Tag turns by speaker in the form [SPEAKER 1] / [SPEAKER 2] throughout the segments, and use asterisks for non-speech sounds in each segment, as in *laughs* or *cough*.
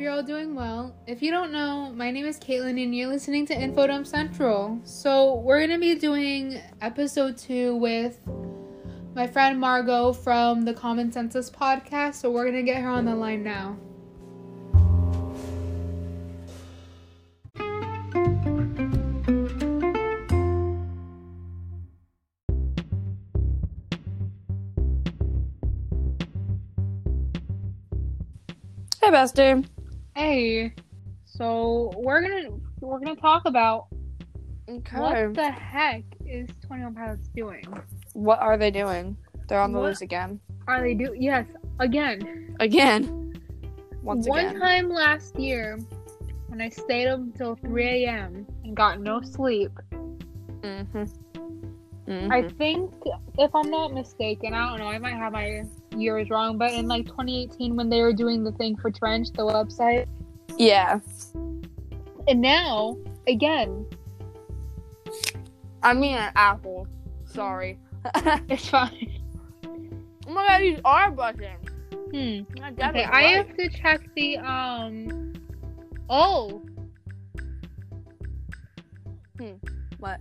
[SPEAKER 1] you're all doing well. If you don't know, my name is Caitlin and you're listening to Infodump Central. So, we're going to be doing episode two with my friend Margot from the Common Census podcast. So, we're going to get her on the line now.
[SPEAKER 2] Hey, bestie.
[SPEAKER 1] Hey. So, we're to we're to talk about
[SPEAKER 2] Okay.
[SPEAKER 1] what the heck is 21 Pilots doing?
[SPEAKER 2] What are they doing? They're on the
[SPEAKER 1] What?
[SPEAKER 2] loose again.
[SPEAKER 1] Are they do Yes, again.
[SPEAKER 2] Again. Once again.
[SPEAKER 1] One
[SPEAKER 2] again.
[SPEAKER 1] time last year, when I stayed up until 3 a.m. and got no sleep,
[SPEAKER 2] Mm-hmm.
[SPEAKER 1] I think, if I'm not mistaken, I don't know, I might have my years wrong, but in like 2018, when they were doing the thing for Trench, the website,
[SPEAKER 2] Yeah.
[SPEAKER 1] and now, again,
[SPEAKER 2] I mean an apple. Sorry. *laughs*
[SPEAKER 1] it's fine.
[SPEAKER 2] Oh my god, these are buttons.
[SPEAKER 1] Hmm. Okay, I
[SPEAKER 2] right.
[SPEAKER 1] have to check the, um, oh, Hmm.
[SPEAKER 2] What?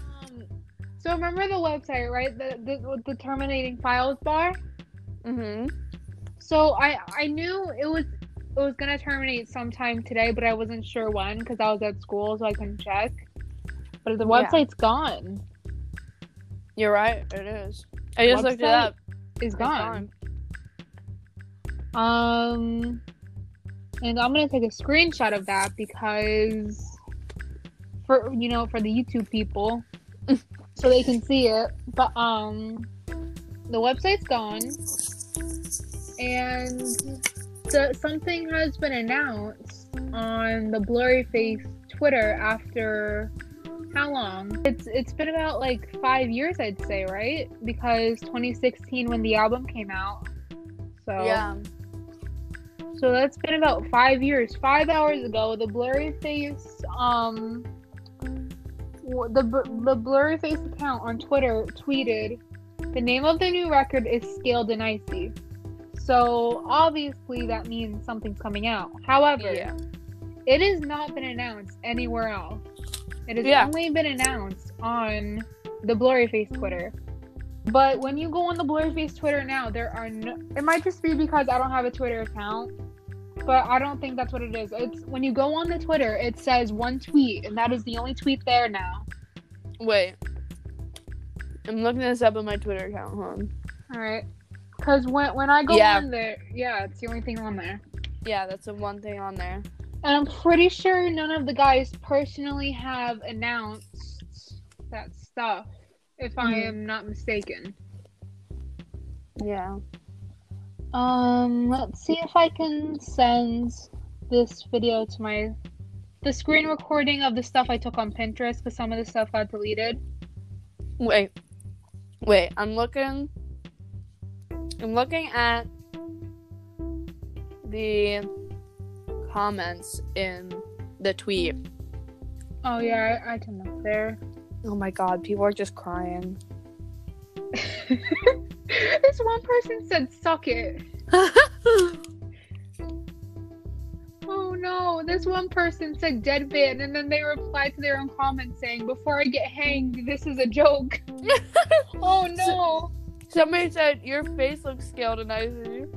[SPEAKER 1] um, so remember the website, right? The, the, the terminating files bar?
[SPEAKER 2] Mm-hmm.
[SPEAKER 1] So I I knew it was it was gonna terminate sometime today, but I wasn't sure when because I was at school, so I couldn't check. But the
[SPEAKER 2] Yeah.
[SPEAKER 1] website's gone.
[SPEAKER 2] You're right. It is. I just looked it up.
[SPEAKER 1] It's
[SPEAKER 2] It's
[SPEAKER 1] gone. Um, and I'm gonna take a screenshot of that because for you know for the YouTube people, *laughs* so they can see it. But um, the website's gone, and the, something has been announced on the Blurry Face Twitter after how long? It's it's been about like five years, I'd say, right? Because 2016 when the album came out. So
[SPEAKER 2] Yeah.
[SPEAKER 1] so that's been about five years. Five hours ago, the Blurry Face, um, the the Blurry Face account on Twitter tweeted, "The name of the new record is Scaled and Icy." So obviously that means something's coming out. However,
[SPEAKER 2] Yeah.
[SPEAKER 1] it has not been announced anywhere else. It has
[SPEAKER 2] Yeah.
[SPEAKER 1] only been announced on the Blurry Face Twitter. But when you go on the Blurry Face Twitter now, there are no. It might just be because I don't have a Twitter account, but I don't think that's what it is. It's when you go on the Twitter, it says one tweet, and that is the only tweet there now.
[SPEAKER 2] Wait. I'm looking this up on my Twitter account. Hold on.
[SPEAKER 1] All right. Because when when I go
[SPEAKER 2] Yeah.
[SPEAKER 1] on there, yeah, it's the only thing on there.
[SPEAKER 2] Yeah, that's the one thing on there.
[SPEAKER 1] And I'm pretty sure none of the guys personally have announced that stuff, if I
[SPEAKER 2] Mhm.
[SPEAKER 1] am not mistaken.
[SPEAKER 2] Yeah.
[SPEAKER 1] Um, let's see if I can send this video to my the screen recording of the stuff I took on Pinterest because some of the stuff got deleted.
[SPEAKER 2] Wait. Wait, I'm looking I'm looking at the comments in the tweet.
[SPEAKER 1] Oh yeah, I, I can look there.
[SPEAKER 2] Oh my god, people are just crying. *laughs*
[SPEAKER 1] this one person said "suck it." *laughs* Oh no, this one person said "Dead "deadpan," and then they replied to their own comment saying, "Before I get hanged, this is a joke." *laughs* oh no.
[SPEAKER 2] Somebody said your face looks scaled and.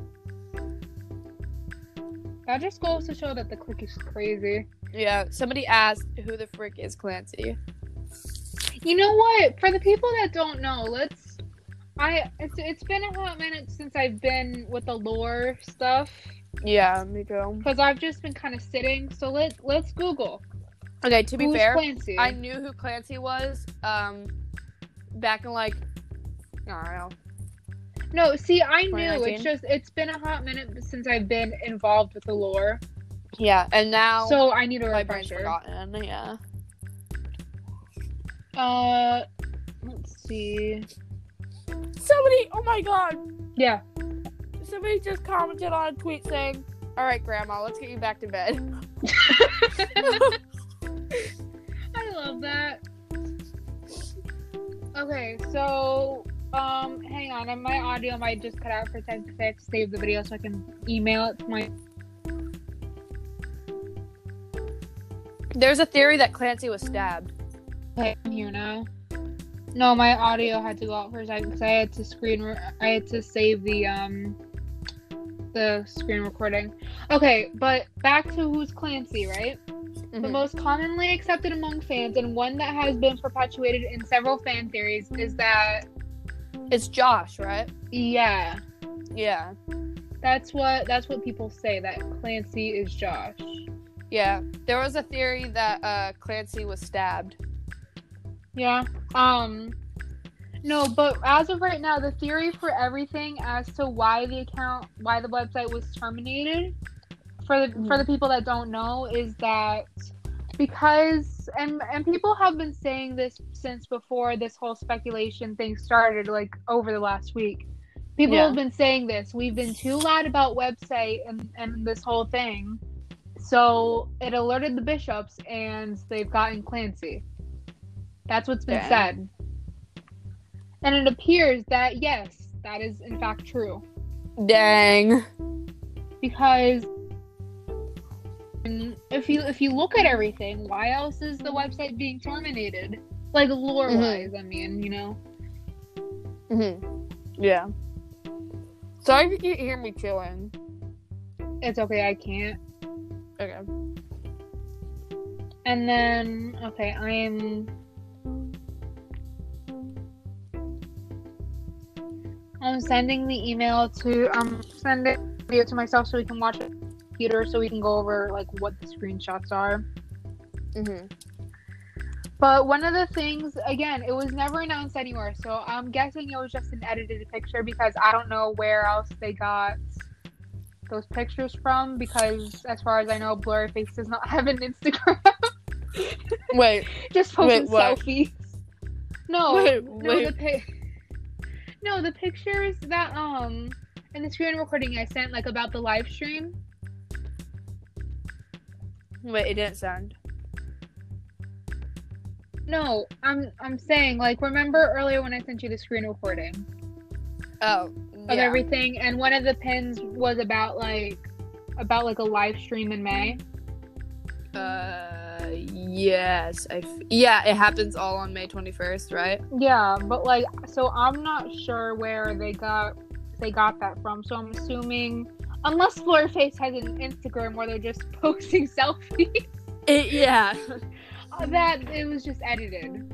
[SPEAKER 1] That just goes to show that the clique is crazy.
[SPEAKER 2] Yeah, somebody asked who the frick is Clancy.
[SPEAKER 1] You know what? For the people that don't know, let's. I it's it's been a hot minute since I've been with the lore stuff
[SPEAKER 2] Yeah, me too.
[SPEAKER 1] because I've just been kind of sitting. So let let's Google.
[SPEAKER 2] Okay, to be
[SPEAKER 1] Who's
[SPEAKER 2] fair,
[SPEAKER 1] Clancy?
[SPEAKER 2] I knew who Clancy was um back in like I don't know.
[SPEAKER 1] No, see, I knew it's just it's been a hot minute since I've been involved with the lore.
[SPEAKER 2] Yeah, and now
[SPEAKER 1] So I need a
[SPEAKER 2] my brain's
[SPEAKER 1] refresher.
[SPEAKER 2] forgotten. Yeah.
[SPEAKER 1] Uh, let's see.
[SPEAKER 2] Somebody, oh my god,
[SPEAKER 1] Yeah.
[SPEAKER 2] somebody just commented on a tweet saying, "All right, Grandma, let's get you back to bed." *laughs* *laughs*
[SPEAKER 1] I love that. Okay, so um, hang on, and my audio might just cut out for ten to fix. Save the video so I can email it to my.
[SPEAKER 2] There's a theory that Clancy was stabbed.
[SPEAKER 1] Okay, I'm here now. No, my audio had to go out for a second because I had to screen. Re- I had to save the um the screen recording. Okay, but back to who's Clancy, right? The
[SPEAKER 2] Mhm.
[SPEAKER 1] most commonly accepted among fans and one that has been perpetuated in several fan theories is that
[SPEAKER 2] It's Josh, right?
[SPEAKER 1] yeah,
[SPEAKER 2] Yeah.
[SPEAKER 1] that's what that's what people say that Clancy is Josh.
[SPEAKER 2] Yeah. There was a theory that uh, Clancy was stabbed.
[SPEAKER 1] Yeah. Um no, but as of right now, the theory for everything as to why the account why the website was terminated for the for the people that don't know is that because and and people have been saying this since before this whole speculation thing started like over the last week. People
[SPEAKER 2] Yeah.
[SPEAKER 1] have been saying this. We've been too loud about website and and this whole thing. So it alerted the bishops and they've gotten Clancy. That's what's been
[SPEAKER 2] Dang.
[SPEAKER 1] said. And it appears that yes, that is in fact true.
[SPEAKER 2] Dang.
[SPEAKER 1] Because if you if you look at everything, why else is the website being terminated? Like lore wise, I mean, you know.
[SPEAKER 2] hmm Yeah. Sorry if you can't hear me chilling.
[SPEAKER 1] It's okay, I can't.
[SPEAKER 2] Okay.
[SPEAKER 1] And then okay, I am I'm sending the email to um send it video to myself so we can watch it computer so we can go over like what the screenshots are.
[SPEAKER 2] hmm
[SPEAKER 1] But one of the things, again, it was never announced anywhere, so I'm guessing it was just an edited picture because I don't know where else they got those pictures from. Because as far as I know, Blurryface does not *laughs* have an Instagram,
[SPEAKER 2] Wait. *laughs*
[SPEAKER 1] just posting
[SPEAKER 2] Wait, what?
[SPEAKER 1] selfies. No,
[SPEAKER 2] Wait,
[SPEAKER 1] no,
[SPEAKER 2] wait.
[SPEAKER 1] the pi- no, the pictures that um in the screen recording I sent like about the live stream.
[SPEAKER 2] Wait, it didn't sound.
[SPEAKER 1] No, I'm I'm saying like remember earlier when I sent you the screen recording.
[SPEAKER 2] Oh. Yeah.
[SPEAKER 1] of everything and one of the pins was about like about like a live stream in may
[SPEAKER 2] Uh, yes. I f- yeah, it happens all on May 21st, right?
[SPEAKER 1] yeah but like so i'm not sure where they got they got that from so i'm assuming unless Face has an instagram where they're just *laughs* posting selfies
[SPEAKER 2] It, yeah. *laughs*
[SPEAKER 1] that it was just edited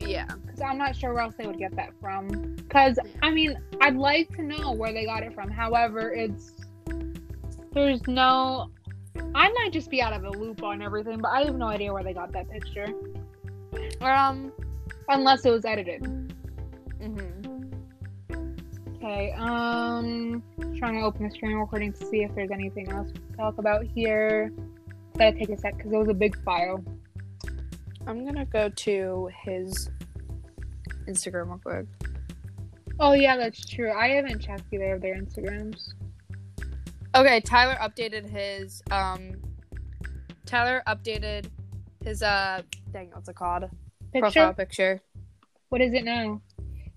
[SPEAKER 2] yeah.
[SPEAKER 1] because i'm not sure where else they would get that from because i mean i'd like to know where they got it from however it's there's no i might just be out of the loop on everything but i have no idea where they got that picture
[SPEAKER 2] Um.
[SPEAKER 1] unless it was edited
[SPEAKER 2] hmm
[SPEAKER 1] okay um trying to open the screen recording to see if there's anything else to talk about here gotta take a sec because it was a big file
[SPEAKER 2] I'm gonna go to his Instagram real quick.
[SPEAKER 1] oh yeah that's true i haven't checked either of their instagrams
[SPEAKER 2] Okay, Tyler updated his um. Tyler updated his uh. Dang, what's it called?
[SPEAKER 1] picture
[SPEAKER 2] Profile picture.
[SPEAKER 1] what is it now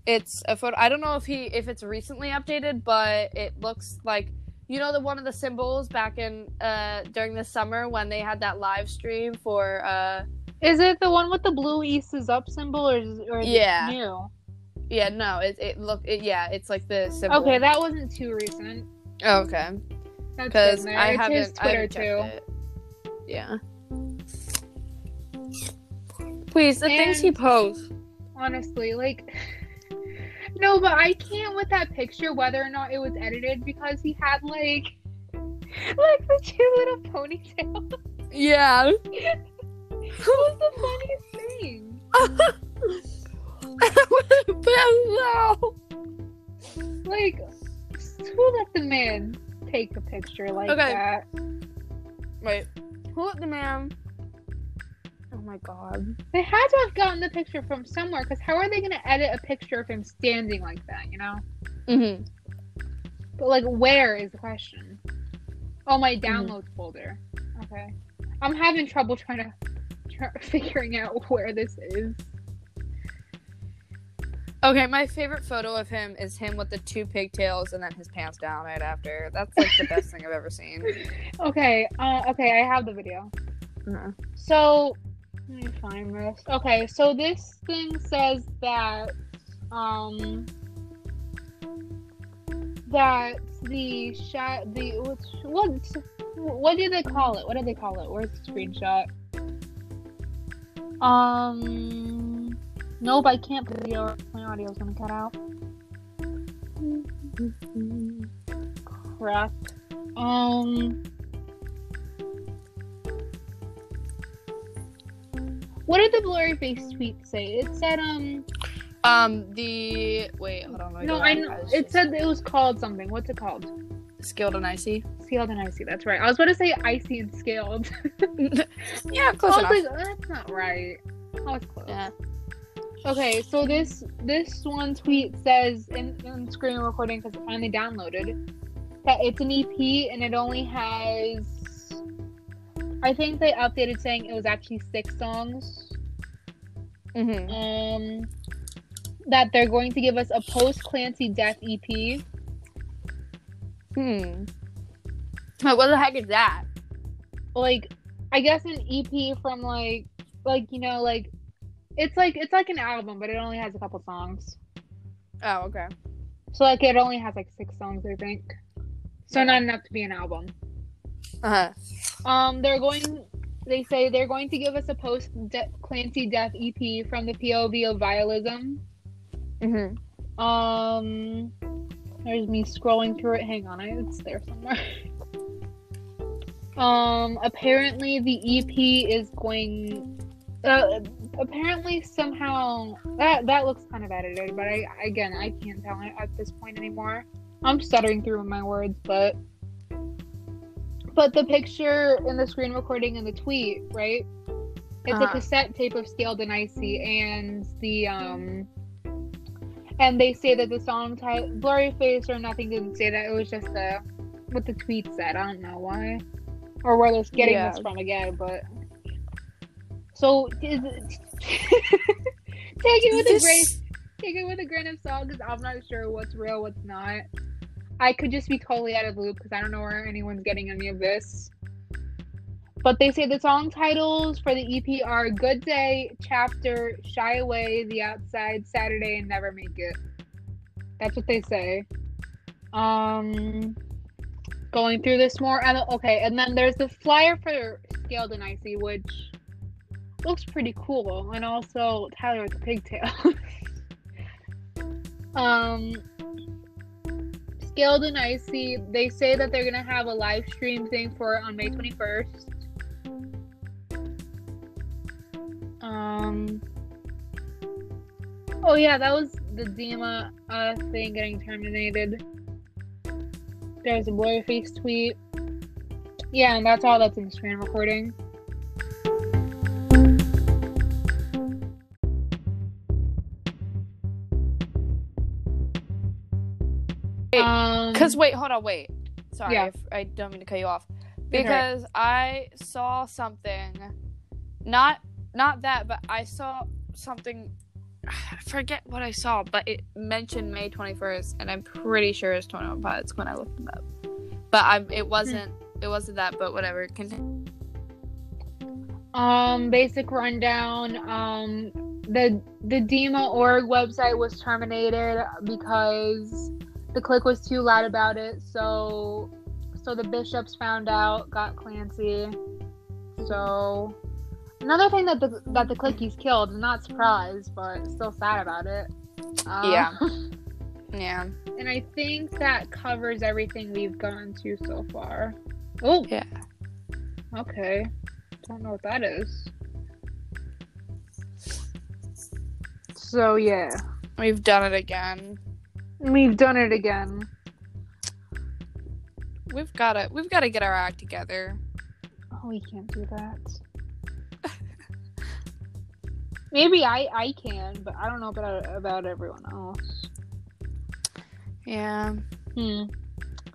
[SPEAKER 2] It's a photo. I don't know if he if it's recently updated, but it looks like you know the one of the symbols back in uh during the summer when they had that live stream for uh
[SPEAKER 1] Is it the one with the blue East is up symbol or is, or is
[SPEAKER 2] Yeah.
[SPEAKER 1] it new?
[SPEAKER 2] yeah no it it look it, yeah it's like the symbol.
[SPEAKER 1] Okay, that wasn't too recent.
[SPEAKER 2] Oh, okay because. I
[SPEAKER 1] it's
[SPEAKER 2] haven't
[SPEAKER 1] Twitter too.
[SPEAKER 2] it. Yeah. Please, the things he posts.
[SPEAKER 1] Honestly, like No, but I can't with that picture whether or not it was edited because he had like like the two little ponytails.
[SPEAKER 2] Yeah. *laughs*
[SPEAKER 1] that was the funniest thing. *laughs* Like who let the man take a picture like
[SPEAKER 2] Okay.
[SPEAKER 1] that?
[SPEAKER 2] Wait. Who let the man? Oh my god.
[SPEAKER 1] They had to have gotten the picture from somewhere because how are they gonna edit a picture of him standing like that, you know?
[SPEAKER 2] Mm-hmm.
[SPEAKER 1] But like, where is the question? Oh, my
[SPEAKER 2] Mm-hmm.
[SPEAKER 1] downloads folder. Okay, I'm having trouble trying to try, *laughs* figuring out where this is.
[SPEAKER 2] Okay, my favorite photo of him is him with the two pigtails and then his pants down right after. That's like the best thing I've ever seen. *laughs*
[SPEAKER 1] Okay, uh, okay, I have the video.
[SPEAKER 2] Uh-huh.
[SPEAKER 1] So let me find this. Okay, so this thing says that um that the shot the what's what what do they call it? What do they call it? Where's the screenshot? Um nope, I can't video my audio's gonna cut out. Crap. Um What did the blurry face tweet say? It said um
[SPEAKER 2] Um, the wait, hold on.
[SPEAKER 1] no, I know it
[SPEAKER 2] just-
[SPEAKER 1] said it was called something. What's it called?
[SPEAKER 2] skilled and icy.
[SPEAKER 1] Scaled and icy. That's right. I was about to say icy and scaled. *laughs*
[SPEAKER 2] yeah, close
[SPEAKER 1] was
[SPEAKER 2] enough.
[SPEAKER 1] like, oh, that's not right. I was close.
[SPEAKER 2] yeah.
[SPEAKER 1] Okay, so this this one tweet says in, in screen recording because it finally downloaded that it's an EP and it only has. I think they updated saying it was actually six songs.
[SPEAKER 2] Mm-hmm.
[SPEAKER 1] Um, that they're going to give us a post Clancy Death EP.
[SPEAKER 2] Hmm. What the heck is that?
[SPEAKER 1] like I guess an EP from like like you know like it's like it's like an album but it only has a couple songs.
[SPEAKER 2] Oh, okay.
[SPEAKER 1] So like it only has like six songs I think. So
[SPEAKER 2] Yeah.
[SPEAKER 1] not enough to be an album.
[SPEAKER 2] Uh huh.
[SPEAKER 1] Um they're going they say they're going to give us a post Clancy Death EP from the POV of Vialism.
[SPEAKER 2] Mm-hmm.
[SPEAKER 1] Um there's me scrolling through it. Hang on, it's there somewhere. *laughs* um apparently the EP is going uh, apparently somehow that that looks kind of edited, but I again I can't tell at this point anymore. I'm stuttering through my words, but but the picture in the screen recording and the tweet, right? It's a
[SPEAKER 2] Uh-huh.
[SPEAKER 1] cassette tape of Scaled and Icy, and the um, and they say that the song title "Blurry Face" or nothing didn't say that. It was just uh what the tweet said. I don't know why or where they're getting
[SPEAKER 2] Yeah.
[SPEAKER 1] this from again, but so is it... *laughs* take it with a grain take it with a grain of salt because I'm not sure what's real, what's not. I could just be totally out of loop because I don't know where anyone's getting any of this. But they say the song titles for the EP are Good Day, Chapter, Shy Away, The Outside, Saturday, and Never Make It. That's what they say. Um, going through this more. And, okay, and then there's the flyer for Scaled and Icy, which looks pretty cool. And also Tyler with the pigtail. *laughs* um, Scaled and Icy, they say that they're gonna have a live stream thing for on May 21st. Um. Oh yeah, that was the Dema uh thing getting terminated. There's a blurry-face tweet. Yeah, and that's all that's in the screen recording.
[SPEAKER 2] Wait,
[SPEAKER 1] Um,
[SPEAKER 2] wait, hold on, wait. Sorry,
[SPEAKER 1] Yeah.
[SPEAKER 2] if I don't mean to cut you off. Because I saw something, not not that, but I saw something. I forget what I saw, but it mentioned May twenty first, and I'm pretty sure it's Twenty One Pilots when I looked them up. But I'm. It wasn't. It wasn't that. But whatever. Continue.
[SPEAKER 1] Um, basic rundown. Um, the the Dema org website was terminated because the clique was too loud about it. So, so the bishops found out, got Clancy. So, another thing that the that the clickies killed. Not surprised, but still sad about it. Uh,
[SPEAKER 2] Yeah. *laughs* Yeah.
[SPEAKER 1] And I think that covers everything we've gone to so far. Oh.
[SPEAKER 2] Yeah.
[SPEAKER 1] Okay. Don't know what that is. So yeah,
[SPEAKER 2] We've done it again.
[SPEAKER 1] We've done it again.
[SPEAKER 2] We've gotta. We've gotta get our act together.
[SPEAKER 1] Oh, we can't do that. *laughs* Maybe I I can, but I don't know about about everyone else.
[SPEAKER 2] Yeah.
[SPEAKER 1] Hmm.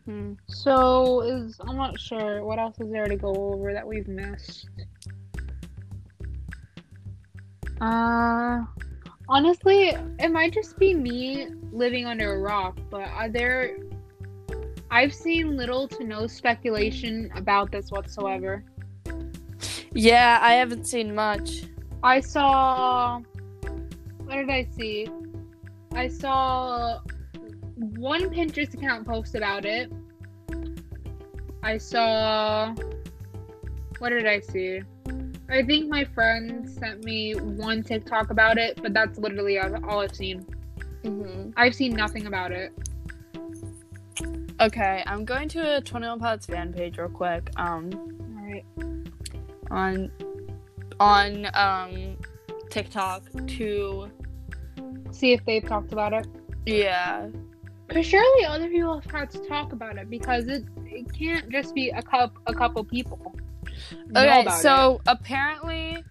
[SPEAKER 2] Hmm.
[SPEAKER 1] So is I'm not sure what else is there to go over that we've missed. Uh honestly, it might just be me living under a rock, but are there I've seen little to no speculation about this whatsoever.
[SPEAKER 2] Yeah, I haven't seen much.
[SPEAKER 1] I saw. What did I see? I saw one Pinterest account post about it. I saw. What did I see? I think my friend sent me one TikTok about it, but that's literally all I've seen.
[SPEAKER 2] Mm-hmm.
[SPEAKER 1] I've seen nothing about it.
[SPEAKER 2] Okay, I'm going to a 21 Pilots fan page real quick. Um,
[SPEAKER 1] All right.
[SPEAKER 2] on on um TikTok to
[SPEAKER 1] See if they've talked about it.
[SPEAKER 2] yeah.
[SPEAKER 1] Because surely other people have had to talk about it because it it can't just be a cup a couple people.
[SPEAKER 2] Okay, so apparently.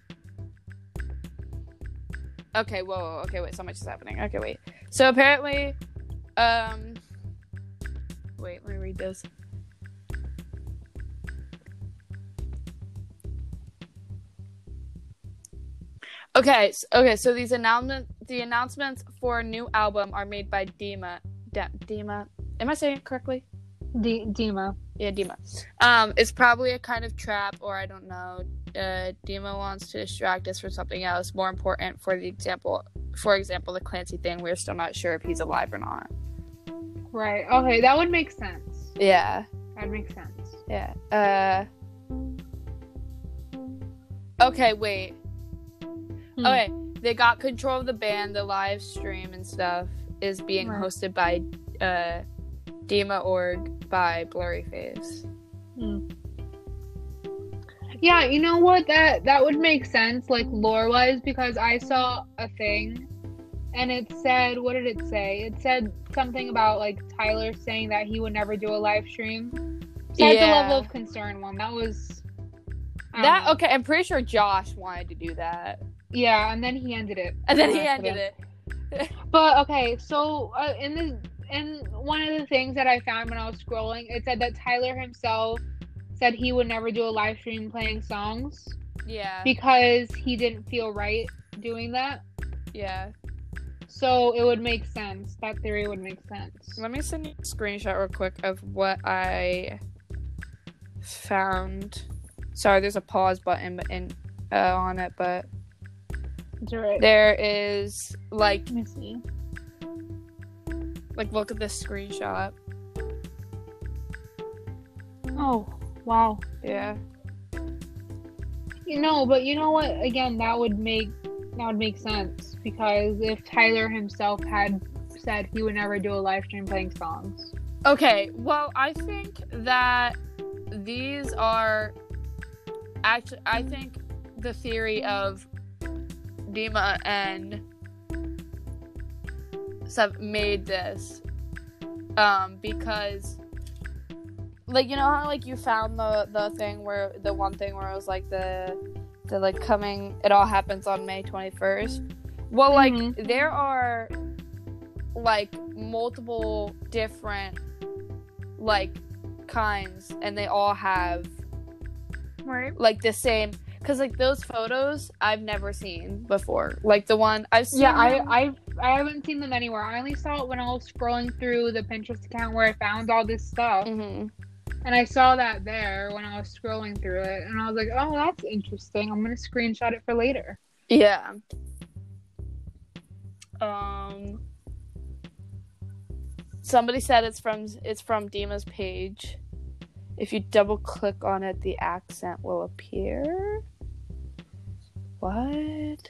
[SPEAKER 2] Okay, whoa, whoa, okay, wait, so much is happening. Okay, wait. So apparently, um, wait, let me read this. Okay, s- okay, so these announcements the announcements for a new album are made by Dema. Dema, am I saying it correctly?
[SPEAKER 1] D- Dema.
[SPEAKER 2] Yeah, Dema. Um, it's probably a kind of trap, or I don't know. Uh, Dema wants to distract us from something else more important. For the example, for example, the Clancy thing. We're still not sure if he's alive or not.
[SPEAKER 1] Right. Okay, that would make sense.
[SPEAKER 2] Yeah,
[SPEAKER 1] That makes sense.
[SPEAKER 2] yeah. Uh. Okay, wait.
[SPEAKER 1] Hmm.
[SPEAKER 2] Okay, they got control of the band. The live stream and stuff is being
[SPEAKER 1] Right.
[SPEAKER 2] hosted by uh, Dema Org by Blurry Face.
[SPEAKER 1] Hmm. Yeah, you know what? That that would make sense, like lore wise, because I saw a thing, and it said, what did it say? It said something about like Tyler saying that he would never do a live stream. So that's the level of concern one. That was
[SPEAKER 2] That
[SPEAKER 1] know.
[SPEAKER 2] okay? I'm pretty sure Josh wanted to do that,
[SPEAKER 1] Yeah, and then he ended it.
[SPEAKER 2] and then he ended it. *laughs*
[SPEAKER 1] But okay, so uh, in the in one of the things that I found when I was scrolling, it said that Tyler himself said he would never do a live stream playing songs
[SPEAKER 2] Yeah,
[SPEAKER 1] because he didn't feel right doing that.
[SPEAKER 2] yeah.
[SPEAKER 1] So it would make sense. That theory would make sense.
[SPEAKER 2] Let me send you a screenshot real quick of what I found. Sorry, there's a pause button in uh, on it, but there is like
[SPEAKER 1] Let me see.
[SPEAKER 2] Like look at this screenshot.
[SPEAKER 1] Oh wow.
[SPEAKER 2] Yeah.
[SPEAKER 1] You know, but you know what? Again, that would make that would make sense because if Tyler himself had said he would never do a live stream playing songs.
[SPEAKER 2] Okay, well, I think that these are actually. I think the theory of Dema and Sev made this um, because, like, you know how like you found the the thing where the one thing where it was like the the like coming. It all happens on May twenty first. Well, like
[SPEAKER 1] Mhm.
[SPEAKER 2] there are like multiple different like kinds and they all have
[SPEAKER 1] Right.
[SPEAKER 2] like the same because like those photos i've never seen before like the one i've seen
[SPEAKER 1] Yeah, I I I haven't seen them anywhere. I only saw it when I was scrolling through the Pinterest account where I found all this stuff,
[SPEAKER 2] Mhm.
[SPEAKER 1] and I saw that there when I was scrolling through it, and I was like, "Oh, that's interesting. I'm gonna screenshot it for later."
[SPEAKER 2] yeah um somebody said it's from it's from dema's page if you double click on it the accent will appear what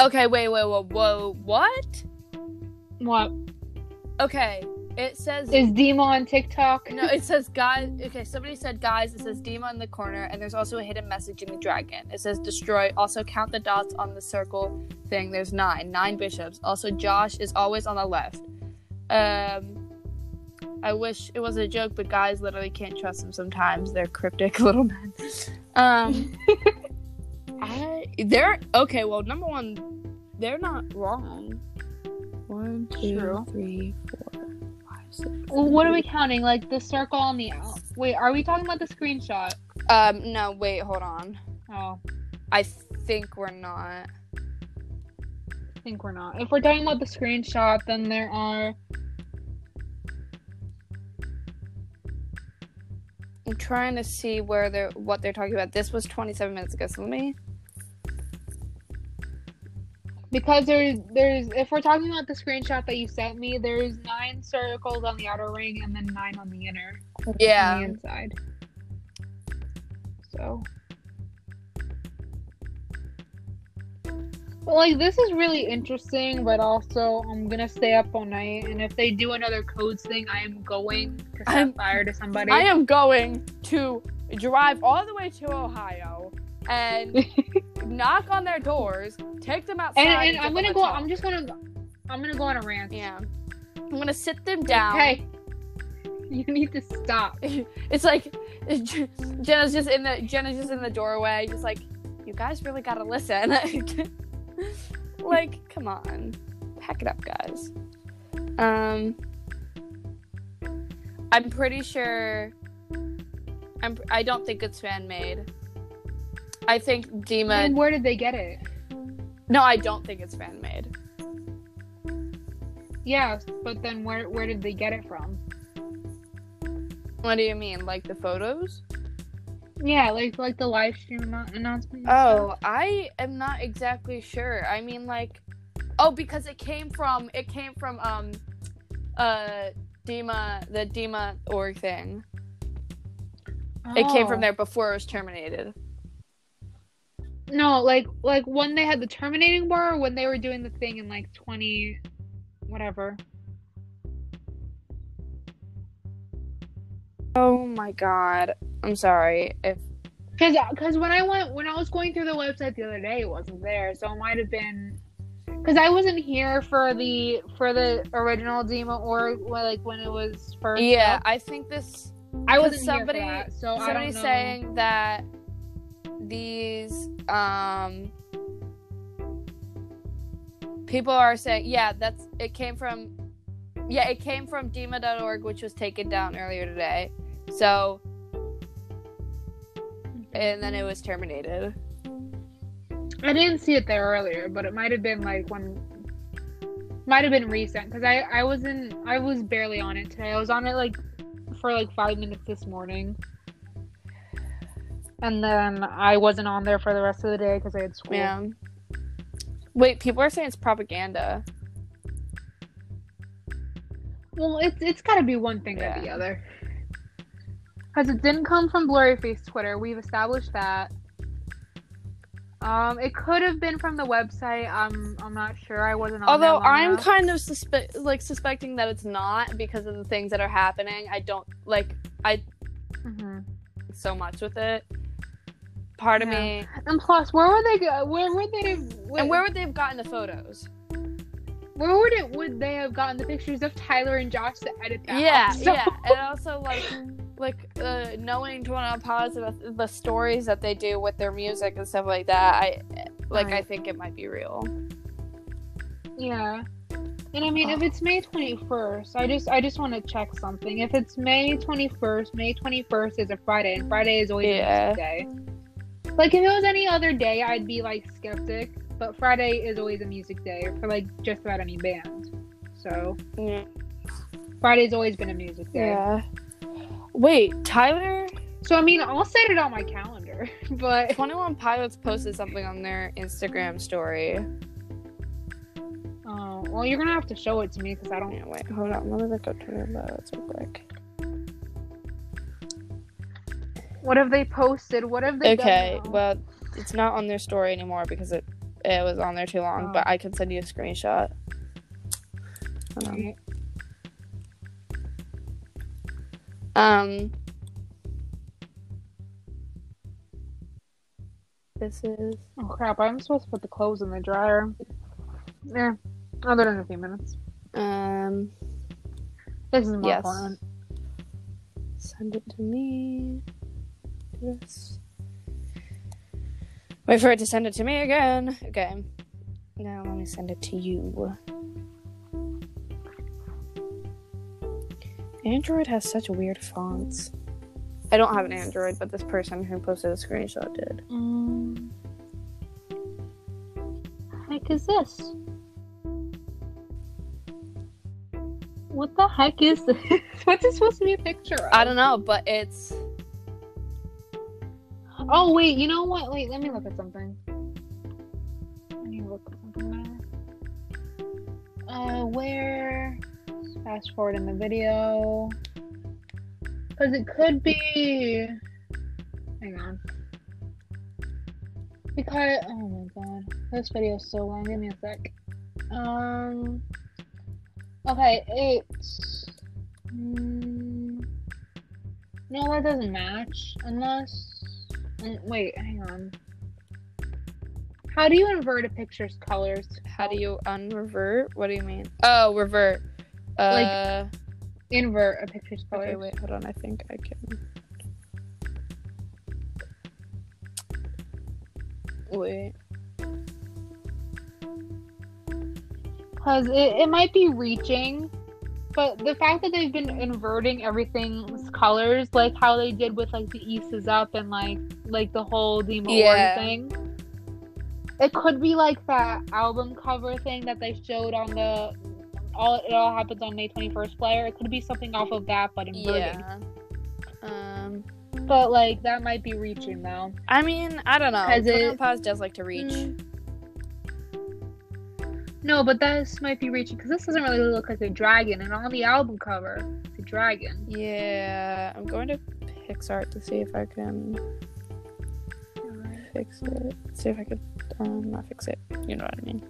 [SPEAKER 2] okay wait wait whoa whoa what
[SPEAKER 1] What
[SPEAKER 2] okay it says
[SPEAKER 1] is Dema on TikTok?
[SPEAKER 2] No, it says guys. Okay, somebody said guys. It says Dema in the corner, and there's also a hidden message in the dragon. It says destroy. Also count the dots on the circle thing. There's nine, nine bishops. Also, Josh is always on the left. Um, I wish it was a joke, but guys literally can't trust them sometimes. They're cryptic *laughs* little men. Um, *laughs* I they're okay. Well, number one, they're not wrong. One, two,
[SPEAKER 1] True.
[SPEAKER 2] three, four, five, six.
[SPEAKER 1] Well, what are we counting? Like the circle on the out. Wait, are we talking about the screenshot?
[SPEAKER 2] Um, no, wait, hold on.
[SPEAKER 1] Oh,
[SPEAKER 2] I think we're not.
[SPEAKER 1] I think we're not. If we're talking about the screenshot, then there are.
[SPEAKER 2] I'm trying to see where they're what they're talking about. This was 27 minutes ago. So let me.
[SPEAKER 1] Because there's there's if we're talking about the screenshot that you sent me, there's nine circles on the outer ring and then nine on the inner. On
[SPEAKER 2] Yeah.
[SPEAKER 1] the inside. So. But like this is really interesting, but also I'm gonna stay up all night. And if they do another codes thing, I am going to set
[SPEAKER 2] I'm-
[SPEAKER 1] fire to somebody.
[SPEAKER 2] I am going to drive all the way to Ohio and *laughs* knock on their doors, take them outside.
[SPEAKER 1] and, and
[SPEAKER 2] give
[SPEAKER 1] I'm gonna go.
[SPEAKER 2] talk.
[SPEAKER 1] I'm just gonna. I'm gonna go on a rant.
[SPEAKER 2] Yeah. I'm gonna sit them down.
[SPEAKER 1] Hey, *laughs* you need to stop. *laughs*
[SPEAKER 2] It's like *laughs* Jenna's just in the Jenna's just in the doorway, just like, you guys really gotta listen. like, come on. Pack it up, guys. Um I'm pretty sure I'm I don't think it's fan made. I think Dema
[SPEAKER 1] And where did they get it?
[SPEAKER 2] No, I don't think it's fan made.
[SPEAKER 1] Yeah, but then where where did they get it from?
[SPEAKER 2] What do you mean? Like the photos?
[SPEAKER 1] Yeah, like like the live stream announcement.
[SPEAKER 2] Oh, I am not exactly sure. I mean, like, oh, because it came from it came from um, uh, Dema the Dema org thing.
[SPEAKER 1] stuff.
[SPEAKER 2] It came from
[SPEAKER 1] Oh.
[SPEAKER 2] there before it was terminated.
[SPEAKER 1] No, like like when they had the terminating bar, or when they were doing the thing in like twenty, whatever.
[SPEAKER 2] Oh my god, I'm sorry if
[SPEAKER 1] Because because uh, when I went when I was going through the website the other day, it wasn't there, so it might have been. Because I wasn't here for the for the original Dema or like when it was first.
[SPEAKER 2] yeah,
[SPEAKER 1] up.
[SPEAKER 2] I think this
[SPEAKER 1] I wasn't
[SPEAKER 2] somebody-
[SPEAKER 1] that, so know.
[SPEAKER 2] saying that these um people are saying yeah that's it came from yeah it came from dema.org which was taken down earlier today. So and then it was terminated.
[SPEAKER 1] I didn't see it there earlier, but it might have been like when might have been recent because I I wasn't I was barely on it today. I was on it like for like five minutes this morning, and then I wasn't on there for the rest of the day because I had school.
[SPEAKER 2] yeah wait people are saying it's propaganda
[SPEAKER 1] Well, it's it's got to be one thing or the other. Because it didn't come from Blurryface Twitter. We've established that. Um, it could have been from the website. I'm I'm not sure. I wasn't on. there
[SPEAKER 2] although
[SPEAKER 1] long
[SPEAKER 2] i'm
[SPEAKER 1] enough.
[SPEAKER 2] kind of suspe- like suspecting that it's not because of the things that are happening i don't like i
[SPEAKER 1] Mhm.
[SPEAKER 2] so much with it part of
[SPEAKER 1] Yeah.
[SPEAKER 2] me
[SPEAKER 1] And plus, where were they? Go- where would they? Where,
[SPEAKER 2] and where would they have gotten the photos
[SPEAKER 1] where would it? Would they have gotten the pictures of Tyler and Josh to edit that?
[SPEAKER 2] yeah yeah *laughs* and also like like uh knowing to want to pause the, the stories that they do with their music and stuff like that i like i think it might be real
[SPEAKER 1] Yeah. And I mean, if it's May twenty first, I just I just want to check something. If it's May twenty first, May twenty first is a Friday, and Friday is always
[SPEAKER 2] Yeah.
[SPEAKER 1] a music day. Like if it was any other day, I'd be like skeptic. But Friday is always a music day for like just about any band. So
[SPEAKER 2] yeah,
[SPEAKER 1] Friday's always been a music day.
[SPEAKER 2] yeah. wait tyler
[SPEAKER 1] So I mean, I'll set it on my calendar. *laughs* But
[SPEAKER 2] 21 pilots posted something on their instagram story
[SPEAKER 1] oh, well, you're gonna have to show it to me because I don't.
[SPEAKER 2] yeah wait hold on let me look up twitter pilots real quick
[SPEAKER 1] What have they posted? What have they? done
[SPEAKER 2] Okay, well, it's not on their story anymore because it it was on there too long.
[SPEAKER 1] Oh.
[SPEAKER 2] But I can send you a screenshot. Um, this is
[SPEAKER 1] Oh crap! I'm supposed to put the clothes in the dryer. Yeah, I'll do it in a few minutes.
[SPEAKER 2] um.
[SPEAKER 1] This is more
[SPEAKER 2] Yes.
[SPEAKER 1] important.
[SPEAKER 2] Send it to me. Yes. Wait for it to send it to me again. Okay. Now let me send it to you. Android has such weird fonts. I don't have an Android, but this person who posted a screenshot did.
[SPEAKER 1] Um, heck is this? What the heck is this? *laughs* What's this supposed to be a picture of?
[SPEAKER 2] I don't know, but it's
[SPEAKER 1] Oh wait, you know what? Wait, let me look at something. Let me look at something. Uh, where? Fast forward in the video. Because it could be. Hang on. Because oh my god, this video is so long. Give me a sec. Um. Okay, it's. Mm, no, that doesn't match. Unless. Mm, Wait, hang on. How do you invert a picture's colors?
[SPEAKER 2] How do you unrevert? What do you mean? Oh, revert. Uh, like
[SPEAKER 1] invert a picture's colors?
[SPEAKER 2] okay, wait, hold on. I think I can. Wait.
[SPEAKER 1] Because it, it might be reaching, but the fact that they've been inverting everything's colors, like how they did with like the East is Up and like like the whole Demo
[SPEAKER 2] Yeah.
[SPEAKER 1] thing. It could be like that album cover thing that they showed on the all it all happens on May twenty first player. It could be something off of that but inverted.
[SPEAKER 2] Yeah. Um.
[SPEAKER 1] But like that might be reaching though.
[SPEAKER 2] I mean, I don't know.
[SPEAKER 1] 'Cause
[SPEAKER 2] Twenty
[SPEAKER 1] it-
[SPEAKER 2] One does like to reach.
[SPEAKER 1] Mm. No, but this might be reaching because this doesn't really look like a dragon, and on the album cover, it's a dragon.
[SPEAKER 2] Yeah, I'm going to PicsArt to see if I can fix it. See if I could, um, not fix it. You know what I mean?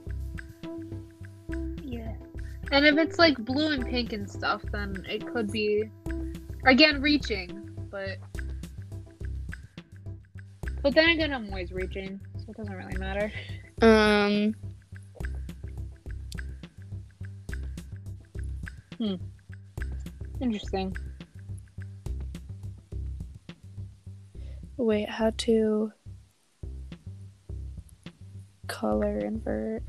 [SPEAKER 1] Yeah. And if it's like blue and pink and stuff, then it could be again reaching, but but then again, I'm always reaching, so it doesn't really matter.
[SPEAKER 2] Um. Hmm.
[SPEAKER 1] Interesting.
[SPEAKER 2] Wait, how to color invert?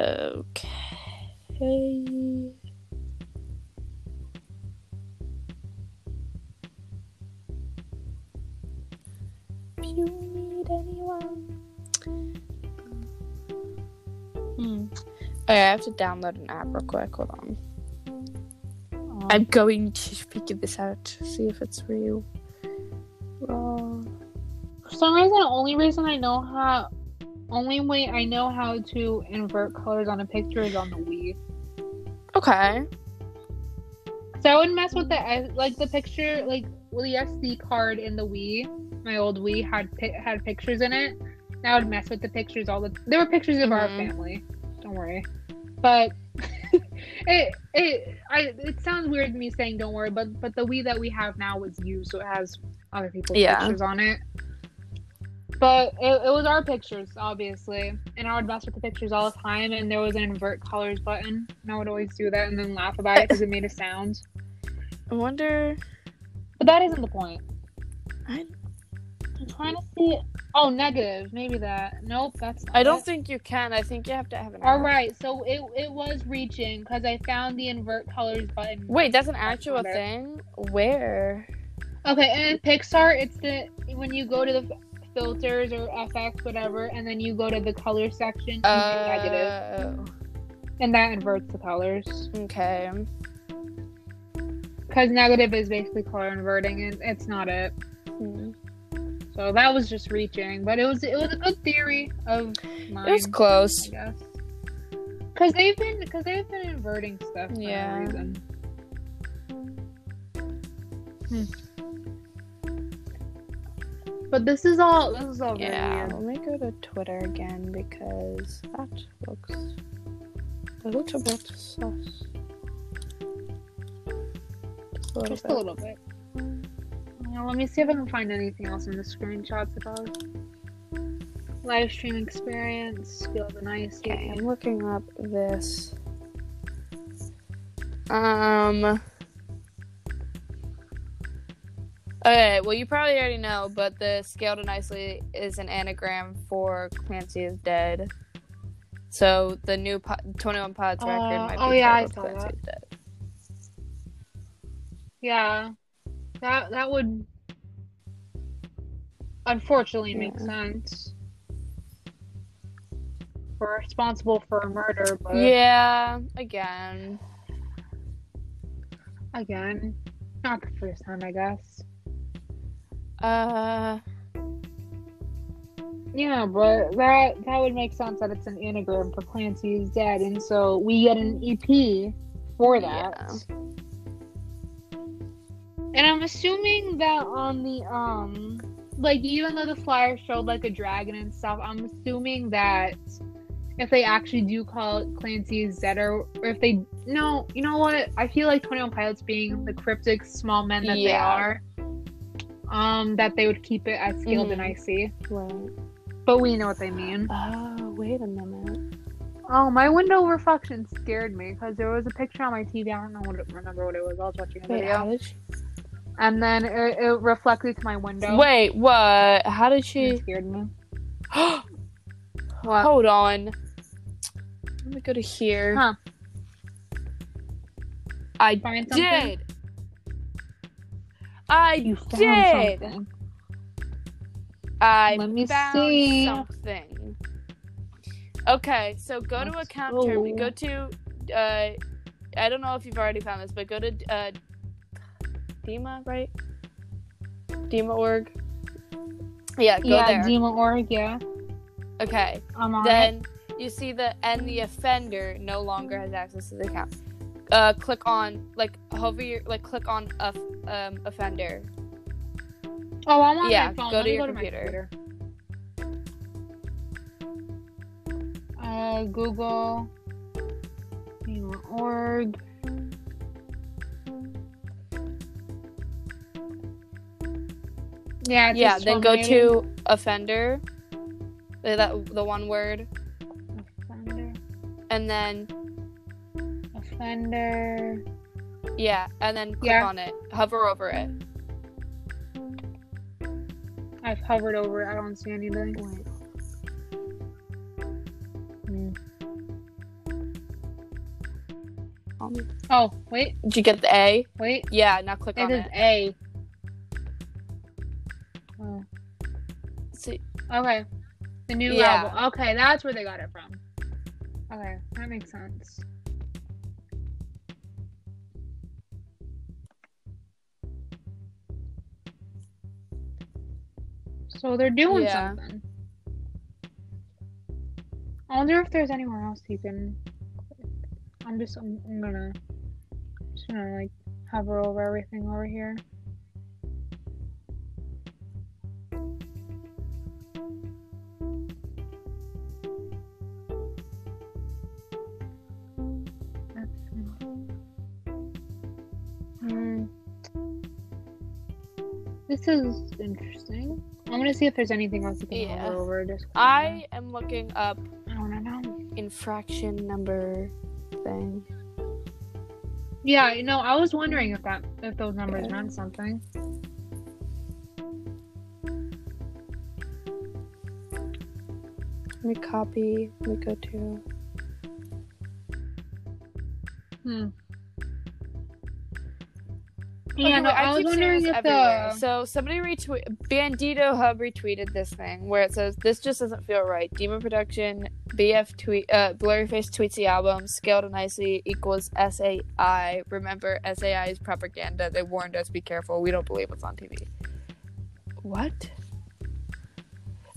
[SPEAKER 2] Okay. If you need anyone.
[SPEAKER 1] Hmm.
[SPEAKER 2] Okay, I have to download an app real quick. Hold on.
[SPEAKER 1] Um,
[SPEAKER 2] I'm going to figure this out to see if it's real. Raw.
[SPEAKER 1] for some reason, the only reason I know how, only way I know how to invert colors on a picture is on the Wii.
[SPEAKER 2] Okay.
[SPEAKER 1] So I would mess with the uh, like the picture like well, the SD card in the Wii. My old Wii had had pictures in it. I would mess with the pictures all the. There were pictures of our
[SPEAKER 2] Mhm.
[SPEAKER 1] family. Don't worry, but *laughs* it it I it sounds weird to me saying don't worry, but but the Wii that we have now was used, so it has other people's
[SPEAKER 2] Yeah.
[SPEAKER 1] pictures on it. But it, it was our pictures, obviously, and I would mess with the pictures all the time. And there was an invert colors button, and I would always do that and then laugh about it because it made a sound.
[SPEAKER 2] I wonder.
[SPEAKER 1] But that isn't the point.
[SPEAKER 2] I,
[SPEAKER 1] I'm trying to see. Oh, negative. Maybe that. Nope, that's. Not
[SPEAKER 2] I don't
[SPEAKER 1] it.
[SPEAKER 2] think you can. I think you have to have an.
[SPEAKER 1] All
[SPEAKER 2] app.
[SPEAKER 1] right, so it it was reaching because I found the invert colors button.
[SPEAKER 2] Wait, that's an actual thing? Where?
[SPEAKER 1] Okay, and PicsArt, it's the when you go to the filters or FX, whatever, and then you go to the color section, you do negative,
[SPEAKER 2] Uh,
[SPEAKER 1] and that inverts the colors.
[SPEAKER 2] okay.
[SPEAKER 1] Because negative is basically color inverting, and it's not it.
[SPEAKER 2] Hmm.
[SPEAKER 1] So that was just reaching, but it was it was a good theory of mine.
[SPEAKER 2] It was close.
[SPEAKER 1] I guess. Cause they've been, cause they've been inverting stuff for
[SPEAKER 2] Yeah.
[SPEAKER 1] no reason. Hmm. But this is all, this is all
[SPEAKER 2] Yeah, let me go to Twitter again because that looks a little bit sus. Just a little bit.
[SPEAKER 1] A little bit. Now, let me see if I can find anything else in the screenshots about live stream experience. Feel the nice.
[SPEAKER 2] Okay, I'm looking up this. Um. Okay, well, you probably already know, but the Scaled and Icy is an anagram for Clancy is dead. So the new po- 21 Pilots record
[SPEAKER 1] Uh,
[SPEAKER 2] might be
[SPEAKER 1] oh, yeah, I saw
[SPEAKER 2] Clancy
[SPEAKER 1] that.
[SPEAKER 2] is dead.
[SPEAKER 1] Yeah, that that would unfortunately make sense. We're responsible for a murder, but
[SPEAKER 2] Yeah, again.
[SPEAKER 1] again, Not the first time, I guess.
[SPEAKER 2] Uh,
[SPEAKER 1] Yeah, but that that would make sense that it's an anagram for Clancy is dead, and so we get an EP for that. And I'm assuming that on the um, like even though the flyer showed like a dragon and stuff, I'm assuming that if they actually do call it Clancy is dead, or, if they no, you know what? I feel like Twenty One Pilots being the cryptic small men that they are, um, that they would keep it as scaled and
[SPEAKER 2] Mhm.
[SPEAKER 1] icy.
[SPEAKER 2] right.
[SPEAKER 1] But we know what they mean.
[SPEAKER 2] Oh, wait a minute.
[SPEAKER 1] Oh, my window reflection scared me because there was a picture on my TV. I don't know what it, remember what it was. I was watching a
[SPEAKER 2] Wait,
[SPEAKER 1] video,
[SPEAKER 2] how did she?
[SPEAKER 1] And then it, it reflected to my window.
[SPEAKER 2] Wait, what? How did
[SPEAKER 1] it
[SPEAKER 2] she?
[SPEAKER 1] scared me. *gasps* What?
[SPEAKER 2] Hold on. Let me go to here.
[SPEAKER 1] Huh.
[SPEAKER 2] I
[SPEAKER 1] Find something?
[SPEAKER 2] did. I
[SPEAKER 1] You found
[SPEAKER 2] did.
[SPEAKER 1] something.
[SPEAKER 2] I
[SPEAKER 1] Let me
[SPEAKER 2] found
[SPEAKER 1] see.
[SPEAKER 2] something. Okay, so go to
[SPEAKER 1] Let's
[SPEAKER 2] account term.
[SPEAKER 1] go.
[SPEAKER 2] Go to. Uh, I don't know if you've already found this, but go to uh, Dema, right? Dema org. Yeah, go
[SPEAKER 1] yeah,
[SPEAKER 2] there.
[SPEAKER 1] Dema Org. Yeah,
[SPEAKER 2] okay.
[SPEAKER 1] I'm on it.
[SPEAKER 2] then you see the and the offender no longer has access to the account. Uh, click on like hover your like click on a um offender.
[SPEAKER 1] Oh, I'm on
[SPEAKER 2] yeah,
[SPEAKER 1] my phone.
[SPEAKER 2] go
[SPEAKER 1] Let
[SPEAKER 2] to your
[SPEAKER 1] go to
[SPEAKER 2] computer.
[SPEAKER 1] computer. Uh, Google. Dema Org. Yeah, it's
[SPEAKER 2] Yeah, then go
[SPEAKER 1] terminating.
[SPEAKER 2] to offender. That the one word,
[SPEAKER 1] offender.
[SPEAKER 2] and then
[SPEAKER 1] Offender.
[SPEAKER 2] yeah, and then click
[SPEAKER 1] Yeah.
[SPEAKER 2] on it. Hover over it.
[SPEAKER 1] I've hovered over it. I don't see anything. Hmm.
[SPEAKER 2] Um,
[SPEAKER 1] Oh, wait,
[SPEAKER 2] Did you get the A?
[SPEAKER 1] wait.
[SPEAKER 2] Yeah, now click
[SPEAKER 1] It
[SPEAKER 2] on
[SPEAKER 1] is
[SPEAKER 2] it.
[SPEAKER 1] A.
[SPEAKER 2] See,
[SPEAKER 1] okay. The new
[SPEAKER 2] Yeah.
[SPEAKER 1] album. Okay, that's where they got it from. Okay, that makes sense. So they're doing
[SPEAKER 2] Yeah.
[SPEAKER 1] something. I wonder if there's anywhere else you can. I'm just. I'm, I'm gonna. Just gonna like hover over everything over here. This is interesting. I'm gonna see if there's anything else you can
[SPEAKER 2] Yeah.
[SPEAKER 1] hover over. Just
[SPEAKER 2] I am looking up
[SPEAKER 1] I don't know.
[SPEAKER 2] infraction number thing.
[SPEAKER 1] Yeah, you know, I was wondering if that if those numbers meant something.
[SPEAKER 2] Let me copy. Let me go to.
[SPEAKER 1] Hmm. Yeah, no,
[SPEAKER 2] wait,
[SPEAKER 1] I, was wondering if
[SPEAKER 2] everywhere.
[SPEAKER 1] the
[SPEAKER 2] So somebody retweet Bandito Hub retweeted this thing where it says this just doesn't feel right. Demon Production BF tweet uh Blurryface tweets the album scaled nicely equals SAI. Remember SAI is propaganda. They warned us be careful. We don't believe what's on TV. What?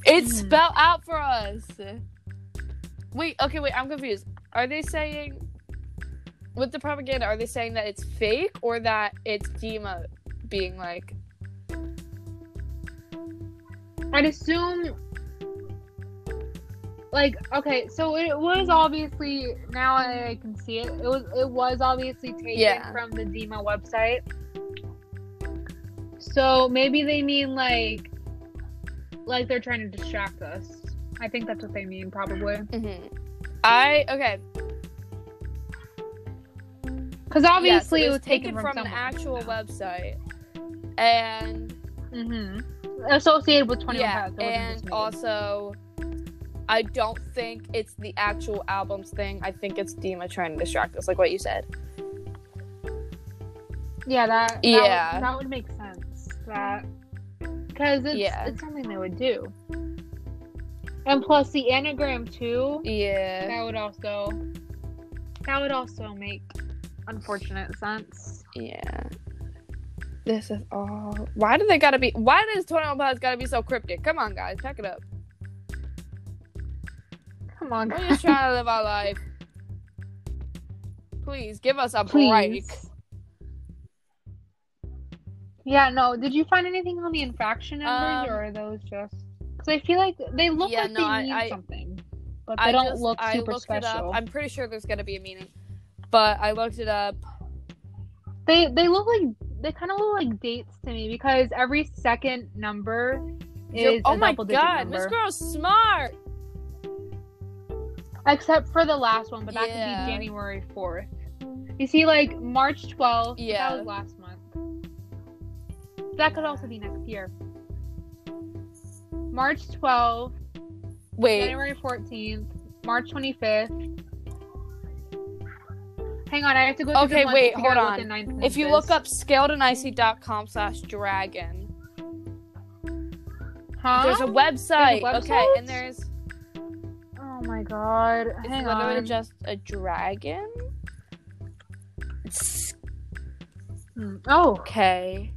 [SPEAKER 2] It's
[SPEAKER 1] Hmm.
[SPEAKER 2] spelled out for us. Wait, okay, wait, I'm confused. Are they saying with the propaganda, are they saying that it's fake or that it's Dema being like
[SPEAKER 1] I'd assume like okay, so it was obviously now I can see it. It was it was obviously taken
[SPEAKER 2] Yeah.
[SPEAKER 1] from the Dema website. So maybe they mean like like they're trying to distract us. I think that's what they mean probably.
[SPEAKER 2] hmm I okay. Yes,
[SPEAKER 1] obviously
[SPEAKER 2] it
[SPEAKER 1] it
[SPEAKER 2] was
[SPEAKER 1] was taken,
[SPEAKER 2] from, the actual website, and
[SPEAKER 1] Mhm. Associated with 21
[SPEAKER 2] yeah,
[SPEAKER 1] Pilots.
[SPEAKER 2] and also, I don't think it's the actual albums thing. I think it's Dema trying to distract us, like what you said.
[SPEAKER 1] Yeah, that, that
[SPEAKER 2] Yeah.
[SPEAKER 1] would, that would make sense. That because it's
[SPEAKER 2] Yeah.
[SPEAKER 1] it's something they would do. And plus the anagram too.
[SPEAKER 2] Yeah,
[SPEAKER 1] That would also that would also make unfortunate sense.
[SPEAKER 2] yeah. This is all. Why do they gotta be? Why does Twenty One Pilots gotta be so cryptic? Come on, guys, pack it up.
[SPEAKER 1] Come on, guys.
[SPEAKER 2] We're just trying to live our life. Please give us a break.
[SPEAKER 1] Yeah, no. Did you find anything on the infraction numbers,
[SPEAKER 2] Um,
[SPEAKER 1] or are those just? Because I feel like they look
[SPEAKER 2] Yeah,
[SPEAKER 1] like
[SPEAKER 2] no,
[SPEAKER 1] they
[SPEAKER 2] I-
[SPEAKER 1] mean
[SPEAKER 2] I-
[SPEAKER 1] something, but they
[SPEAKER 2] I
[SPEAKER 1] don't
[SPEAKER 2] just,
[SPEAKER 1] look super special.
[SPEAKER 2] I'm pretty sure there's gonna be a meaning, but I looked it up.
[SPEAKER 1] They they look like they kind of look like dates to me because every second number is
[SPEAKER 2] oh my god, this girl's smart.
[SPEAKER 1] except for the last one, but that
[SPEAKER 2] Yeah.
[SPEAKER 1] could be January fourth. You see, like March twelfth.
[SPEAKER 2] Yeah.
[SPEAKER 1] that was last month. That could also be next year. March twelfth,
[SPEAKER 2] Wait,
[SPEAKER 1] January fourteenth, March twenty fifth. Hang on, I have to go.
[SPEAKER 2] Okay,
[SPEAKER 1] the
[SPEAKER 2] wait, hold on.
[SPEAKER 1] the ninth month
[SPEAKER 2] if you
[SPEAKER 1] is.
[SPEAKER 2] look up scaledandicey.com slash dragon,
[SPEAKER 1] huh?
[SPEAKER 2] there's a website.
[SPEAKER 1] There's a
[SPEAKER 2] Okay, and there's
[SPEAKER 1] Oh my god!
[SPEAKER 2] it's
[SPEAKER 1] Hang
[SPEAKER 2] literally
[SPEAKER 1] on.
[SPEAKER 2] just a dragon. It's
[SPEAKER 1] Hmm. Oh,
[SPEAKER 2] okay.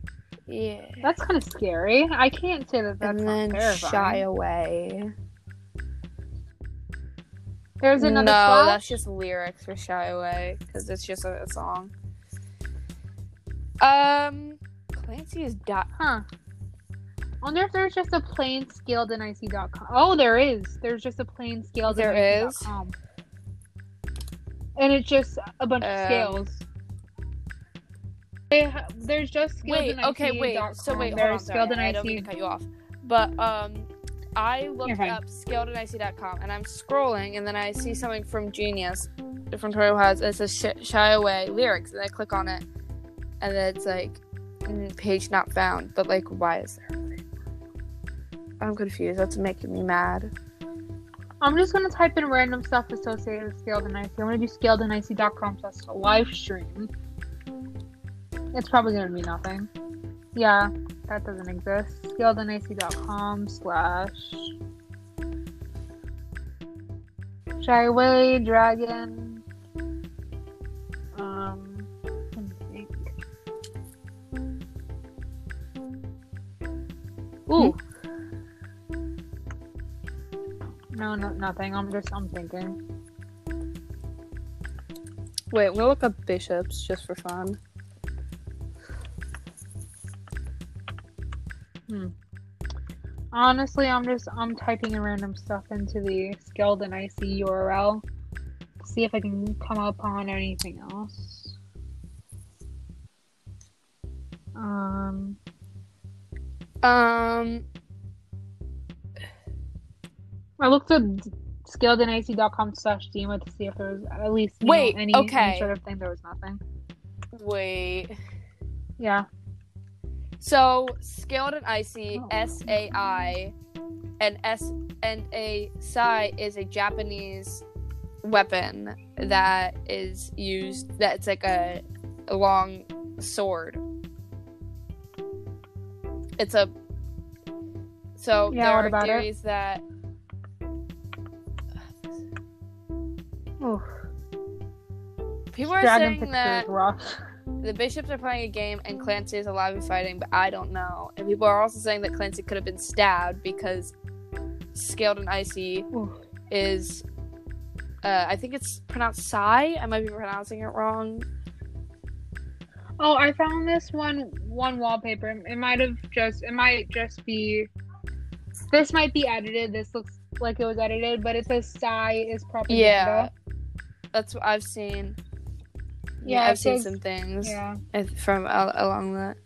[SPEAKER 2] Yeah.
[SPEAKER 1] that's kind of scary. I can't say that that's
[SPEAKER 2] and
[SPEAKER 1] not
[SPEAKER 2] then shy away.
[SPEAKER 1] There's another
[SPEAKER 2] no, that's just lyrics for shy away because it's just a, a song. Um, Clancy is dot.
[SPEAKER 1] Huh. wonder if there's just a plain scaled and ic.com. Oh, there is. There's just a plain scaled
[SPEAKER 2] There is?
[SPEAKER 1] ic.com. And it's just a bunch of
[SPEAKER 2] Um,
[SPEAKER 1] scales. They ha- there's just scaled
[SPEAKER 2] Wait, okay, wait. So wait, hold on. Sorry, I don't mean to cut you off, but um, I looked up scaledandIC.com and I'm scrolling and then I see something from Genius, from Total Has. It says sh- shy away lyrics, and I click on it, and then it's like page not found. But like, why is there? I'm confused. That's making me mad.
[SPEAKER 1] I'm just gonna type in random stuff associated with scaled and ic. I'm gonna do scaled and ic.com slash live stream. It's probably gonna be nothing. Yeah, that doesn't exist. Ic.com slash shy away dragon. Um, think. Ooh. No, no, nothing. I'm just, I'm thinking.
[SPEAKER 2] Wait, we'll look up bishops just for fun.
[SPEAKER 1] Honestly, I'm just, I'm typing in random stuff into the and ic URL. See if I can come upon anything else. Um,
[SPEAKER 2] Um,
[SPEAKER 1] I looked at scaledandIC.com slash Dima to see if there was at least you know,
[SPEAKER 2] Wait,
[SPEAKER 1] any,
[SPEAKER 2] okay.
[SPEAKER 1] any sort of thing. There was nothing.
[SPEAKER 2] wait.
[SPEAKER 1] Yeah.
[SPEAKER 2] So scaled and icy,
[SPEAKER 1] Oh.
[SPEAKER 2] S A I, and S and a sai is a Japanese weapon that is used. That's like a, a long sword. It's a. So
[SPEAKER 1] Yeah,
[SPEAKER 2] there are
[SPEAKER 1] about it?
[SPEAKER 2] theories that
[SPEAKER 1] Oof.
[SPEAKER 2] people are
[SPEAKER 1] Dragon
[SPEAKER 2] saying that. *laughs* the bishops are playing a game and Clancy is alive and fighting, but I don't know. And people are also saying that Clancy could have been stabbed because scaled and icy
[SPEAKER 1] Oof.
[SPEAKER 2] is uh, I think it's pronounced Sai. I might be pronouncing it wrong.
[SPEAKER 1] Oh, I found this one one wallpaper. It might have just it might just be this might be edited. This looks like it was edited, but it says SAI is propaganda.
[SPEAKER 2] Yeah. That's what I've seen.
[SPEAKER 1] Yeah,
[SPEAKER 2] I've seen some things
[SPEAKER 1] Yeah.
[SPEAKER 2] from al- along that.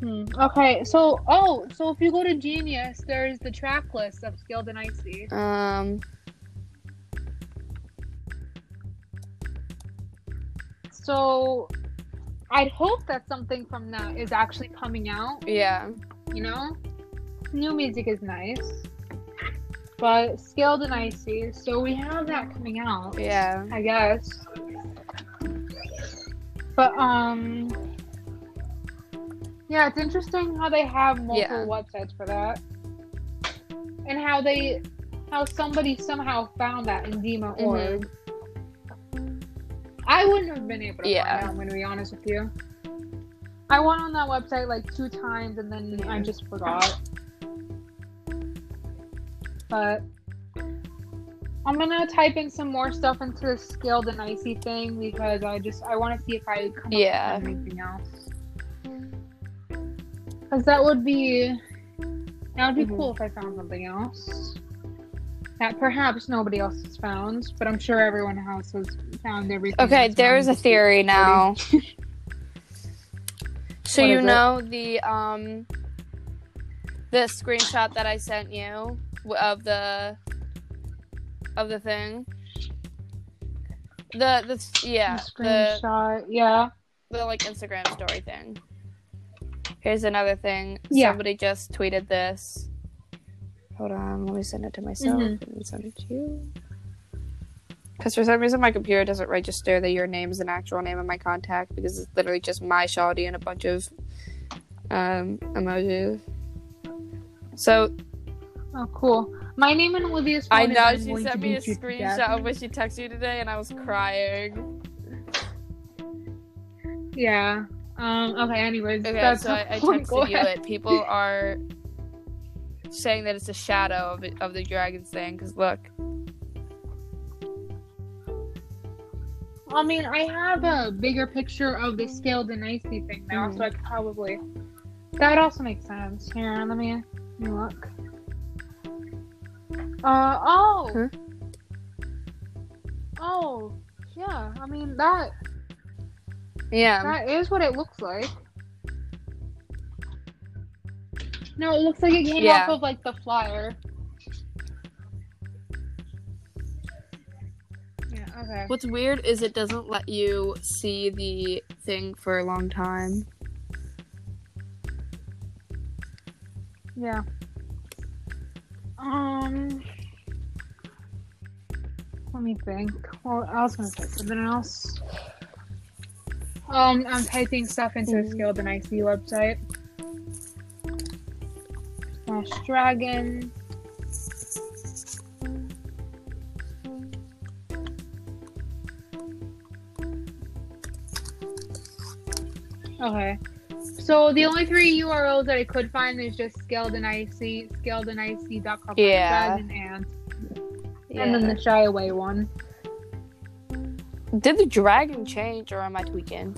[SPEAKER 1] Hmm. Okay, so oh, so if you go to Genius, there's the track list of Skilled and Icy.
[SPEAKER 2] Um,
[SPEAKER 1] So I'd hope that something from that is actually coming out.
[SPEAKER 2] yeah.
[SPEAKER 1] You know, new music is nice, but scaled and Icy. So we have that coming out.
[SPEAKER 2] Yeah.
[SPEAKER 1] I guess. But um yeah, it's interesting how they have multiple websites for that. And how they how somebody somehow found that in Dema
[SPEAKER 2] Mhm.
[SPEAKER 1] org. I wouldn't have been able to
[SPEAKER 2] Yeah.
[SPEAKER 1] find out, I'm gonna be honest with you. I went on that website like two times and then I just forgot. But I'm gonna type in some more stuff into the scaled and icy thing because I just I want to see if I come
[SPEAKER 2] Yeah.
[SPEAKER 1] up with anything else. Because that would be that would be
[SPEAKER 2] Mhm.
[SPEAKER 1] cool if I found something else that perhaps nobody else has found, but I'm sure everyone else has found everything.
[SPEAKER 2] Okay, there's a theory now. *laughs* so you
[SPEAKER 1] is it?
[SPEAKER 2] know the um the screenshot that I sent you of the of the thing. The the yeah
[SPEAKER 1] The
[SPEAKER 2] the
[SPEAKER 1] screenshot. yeah.
[SPEAKER 2] the like Instagram story thing. Here's another thing.
[SPEAKER 1] Yeah.
[SPEAKER 2] Somebody just tweeted this. Hold on, let me send it to myself
[SPEAKER 1] Mhm.
[SPEAKER 2] and send it to you. Because for some reason my computer doesn't register that your name is an actual name of my contact because it's literally just my Shawty and a bunch of um emojis. So
[SPEAKER 1] Oh, cool. My name and Olivia's phone
[SPEAKER 2] I know she sent me a
[SPEAKER 1] beat you to death.
[SPEAKER 2] screenshot of when she texted you today and I was crying.
[SPEAKER 1] Yeah. Um. Okay. Anyways,
[SPEAKER 2] Okay,
[SPEAKER 1] that's
[SPEAKER 2] so I, I *laughs* texted you it. People are saying that it's a shadow of, it, of the dragons thing. Because look,
[SPEAKER 1] I mean, I have a bigger picture of the scaled and icy thing now,
[SPEAKER 2] Mhm.
[SPEAKER 1] so I could probably. That also makes sense. Here, let me, let me look. Uh oh.
[SPEAKER 2] Huh?
[SPEAKER 1] Oh, yeah. I mean that
[SPEAKER 2] yeah,
[SPEAKER 1] that is what it looks like. No, it looks like it came
[SPEAKER 2] Yeah.
[SPEAKER 1] off of like the flyer. Yeah. Okay.
[SPEAKER 2] what's weird is it doesn't let you see the thing for a long time.
[SPEAKER 1] Yeah. Um. Let me think. Well, I was gonna say something else. Um, I'm typing stuff into the. Skilled and IC website. Slash dragon. Okay. So the only three URLs that I could find is just scaled and icy, scaled and icy.com
[SPEAKER 2] Yeah.
[SPEAKER 1] and
[SPEAKER 2] Yeah.
[SPEAKER 1] and then the shy away one.
[SPEAKER 2] Did the dragon change, or am I tweaking?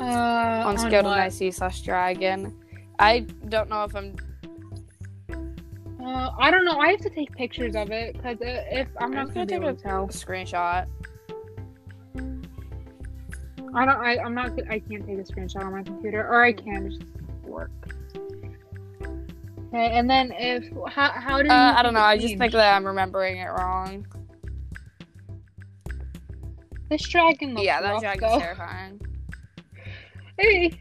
[SPEAKER 1] Uh,
[SPEAKER 2] on Scaled and
[SPEAKER 1] what?
[SPEAKER 2] Icy slash dragon. I don't know if I'm.
[SPEAKER 1] Uh, I don't know. I have to take pictures of it because if I'm not
[SPEAKER 2] I'm
[SPEAKER 1] gonna
[SPEAKER 2] gonna
[SPEAKER 1] be
[SPEAKER 2] take
[SPEAKER 1] able
[SPEAKER 2] a
[SPEAKER 1] to tell.
[SPEAKER 2] screenshot.
[SPEAKER 1] I don't. I, I'm not. I can't take a screenshot on my computer, or I can it's just work. Okay, and then if how how did you
[SPEAKER 2] Uh, I don't know. I just think that I'm remembering it wrong.
[SPEAKER 1] this dragon looks
[SPEAKER 2] yeah, that dragon's
[SPEAKER 1] though.
[SPEAKER 2] terrifying. *laughs*
[SPEAKER 1] Hey,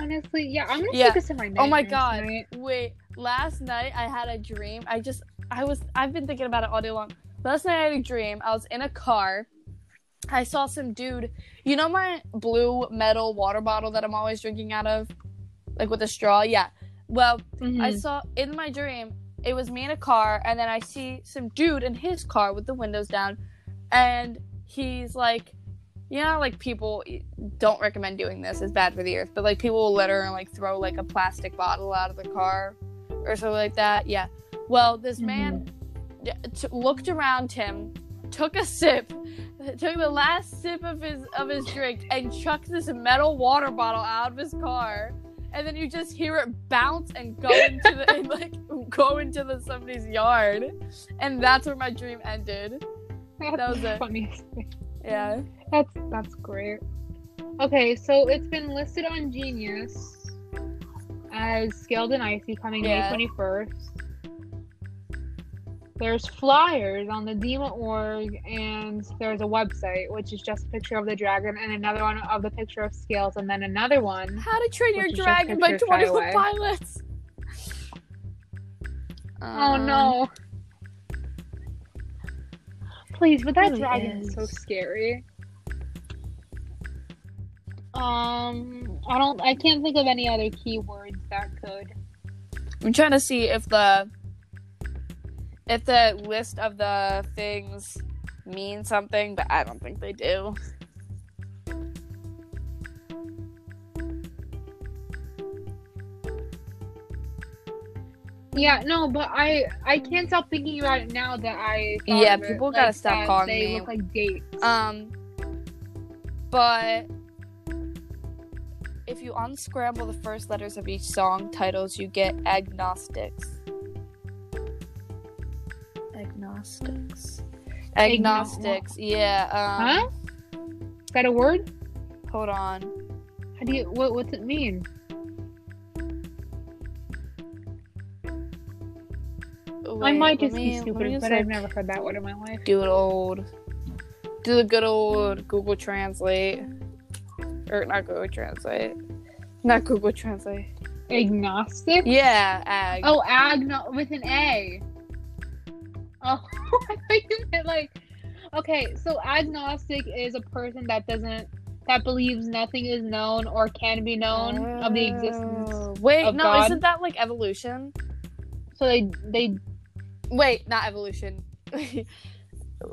[SPEAKER 1] honestly, yeah, I'm gonna
[SPEAKER 2] Yeah.
[SPEAKER 1] take this in my
[SPEAKER 2] Oh my god.
[SPEAKER 1] tonight.
[SPEAKER 2] Wait, last night I had a dream. I just I was I've been thinking about it all day long. Last night I had a dream. I was in a car. I saw some dude. You know my blue metal water bottle that I'm always drinking out of? Like with a straw? Yeah. Well, I
[SPEAKER 1] Mhm.
[SPEAKER 2] saw in my dream it was me in a car and then I see some dude in his car with the windows down and he's like you know like people don't recommend doing this it's bad for the earth but like people will litter and like throw like a plastic bottle out of the car or something like that yeah well this man d- t- looked around him took a sip took the last sip of his of his drink and chucked this metal water bottle out of his car and then you just hear it bounce and go into the and like *laughs* go into the somebody's yard and that's where my dream ended
[SPEAKER 1] That's
[SPEAKER 2] that was it.
[SPEAKER 1] funniest
[SPEAKER 2] yeah
[SPEAKER 1] That's that's great. Okay, so it's been listed on Genius as Scaled and Icy coming
[SPEAKER 2] Yeah.
[SPEAKER 1] May twenty first. There's flyers on the Dema org, and there's a website which is just a picture of the dragon, and another one of the picture of scales, and then another one.
[SPEAKER 2] how to train your
[SPEAKER 1] is
[SPEAKER 2] dragon by
[SPEAKER 1] pictures
[SPEAKER 2] 21
[SPEAKER 1] away.
[SPEAKER 2] pilots
[SPEAKER 1] Oh
[SPEAKER 2] Um,
[SPEAKER 1] no! Please, but that
[SPEAKER 2] really
[SPEAKER 1] dragon is so scary. Um, I don't. I can't think of any other keywords that could.
[SPEAKER 2] i'm trying to see if the if the list of the things mean something, but I don't think they do.
[SPEAKER 1] Yeah, no, but I I can't stop thinking about it now that I
[SPEAKER 2] yeah
[SPEAKER 1] people it,
[SPEAKER 2] gotta
[SPEAKER 1] like,
[SPEAKER 2] stop calling
[SPEAKER 1] they
[SPEAKER 2] me.
[SPEAKER 1] They look like dates.
[SPEAKER 2] Um, but if you unscramble the first letters of each song titles, you get agnostics. Agnostics.
[SPEAKER 1] Agno-
[SPEAKER 2] Agnostics. Yeah. Um,
[SPEAKER 1] huh? Is that a word?
[SPEAKER 2] Hold on.
[SPEAKER 1] How do you? What What's it mean? I might just
[SPEAKER 2] me-
[SPEAKER 1] be stupid, but I've never heard that word in my life.
[SPEAKER 2] do it old. Do the good old Google Translate. Or not Google Translate. Not Google Translate.
[SPEAKER 1] Agnostic.
[SPEAKER 2] Yeah, ag.
[SPEAKER 1] Oh, agno with an A. Oh, *laughs* I thought you meant like. Okay, so agnostic is a person that doesn't that believes nothing is known or can be known of the existence.
[SPEAKER 2] Oh. Wait, no,
[SPEAKER 1] God.
[SPEAKER 2] isn't that like evolution?
[SPEAKER 1] So they they
[SPEAKER 2] Wait, not evolution. *laughs*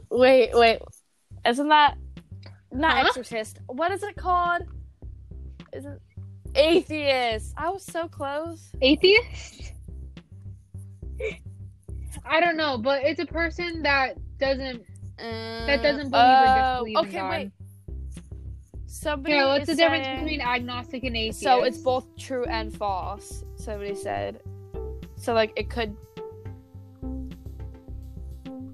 [SPEAKER 2] wait, wait. Isn't that not
[SPEAKER 1] Huh?
[SPEAKER 2] exorcist? What is it called? Is it atheist? I was so close.
[SPEAKER 1] atheist. *laughs* I don't know, but it's a person that doesn't.
[SPEAKER 2] that
[SPEAKER 1] doesn't believe or disbelieve in
[SPEAKER 2] Uh, oh, Okay,
[SPEAKER 1] God.
[SPEAKER 2] wait. Somebody
[SPEAKER 1] Okay, what's the difference between agnostic and atheist?
[SPEAKER 2] So it's both true and false. Somebody said. So like it could.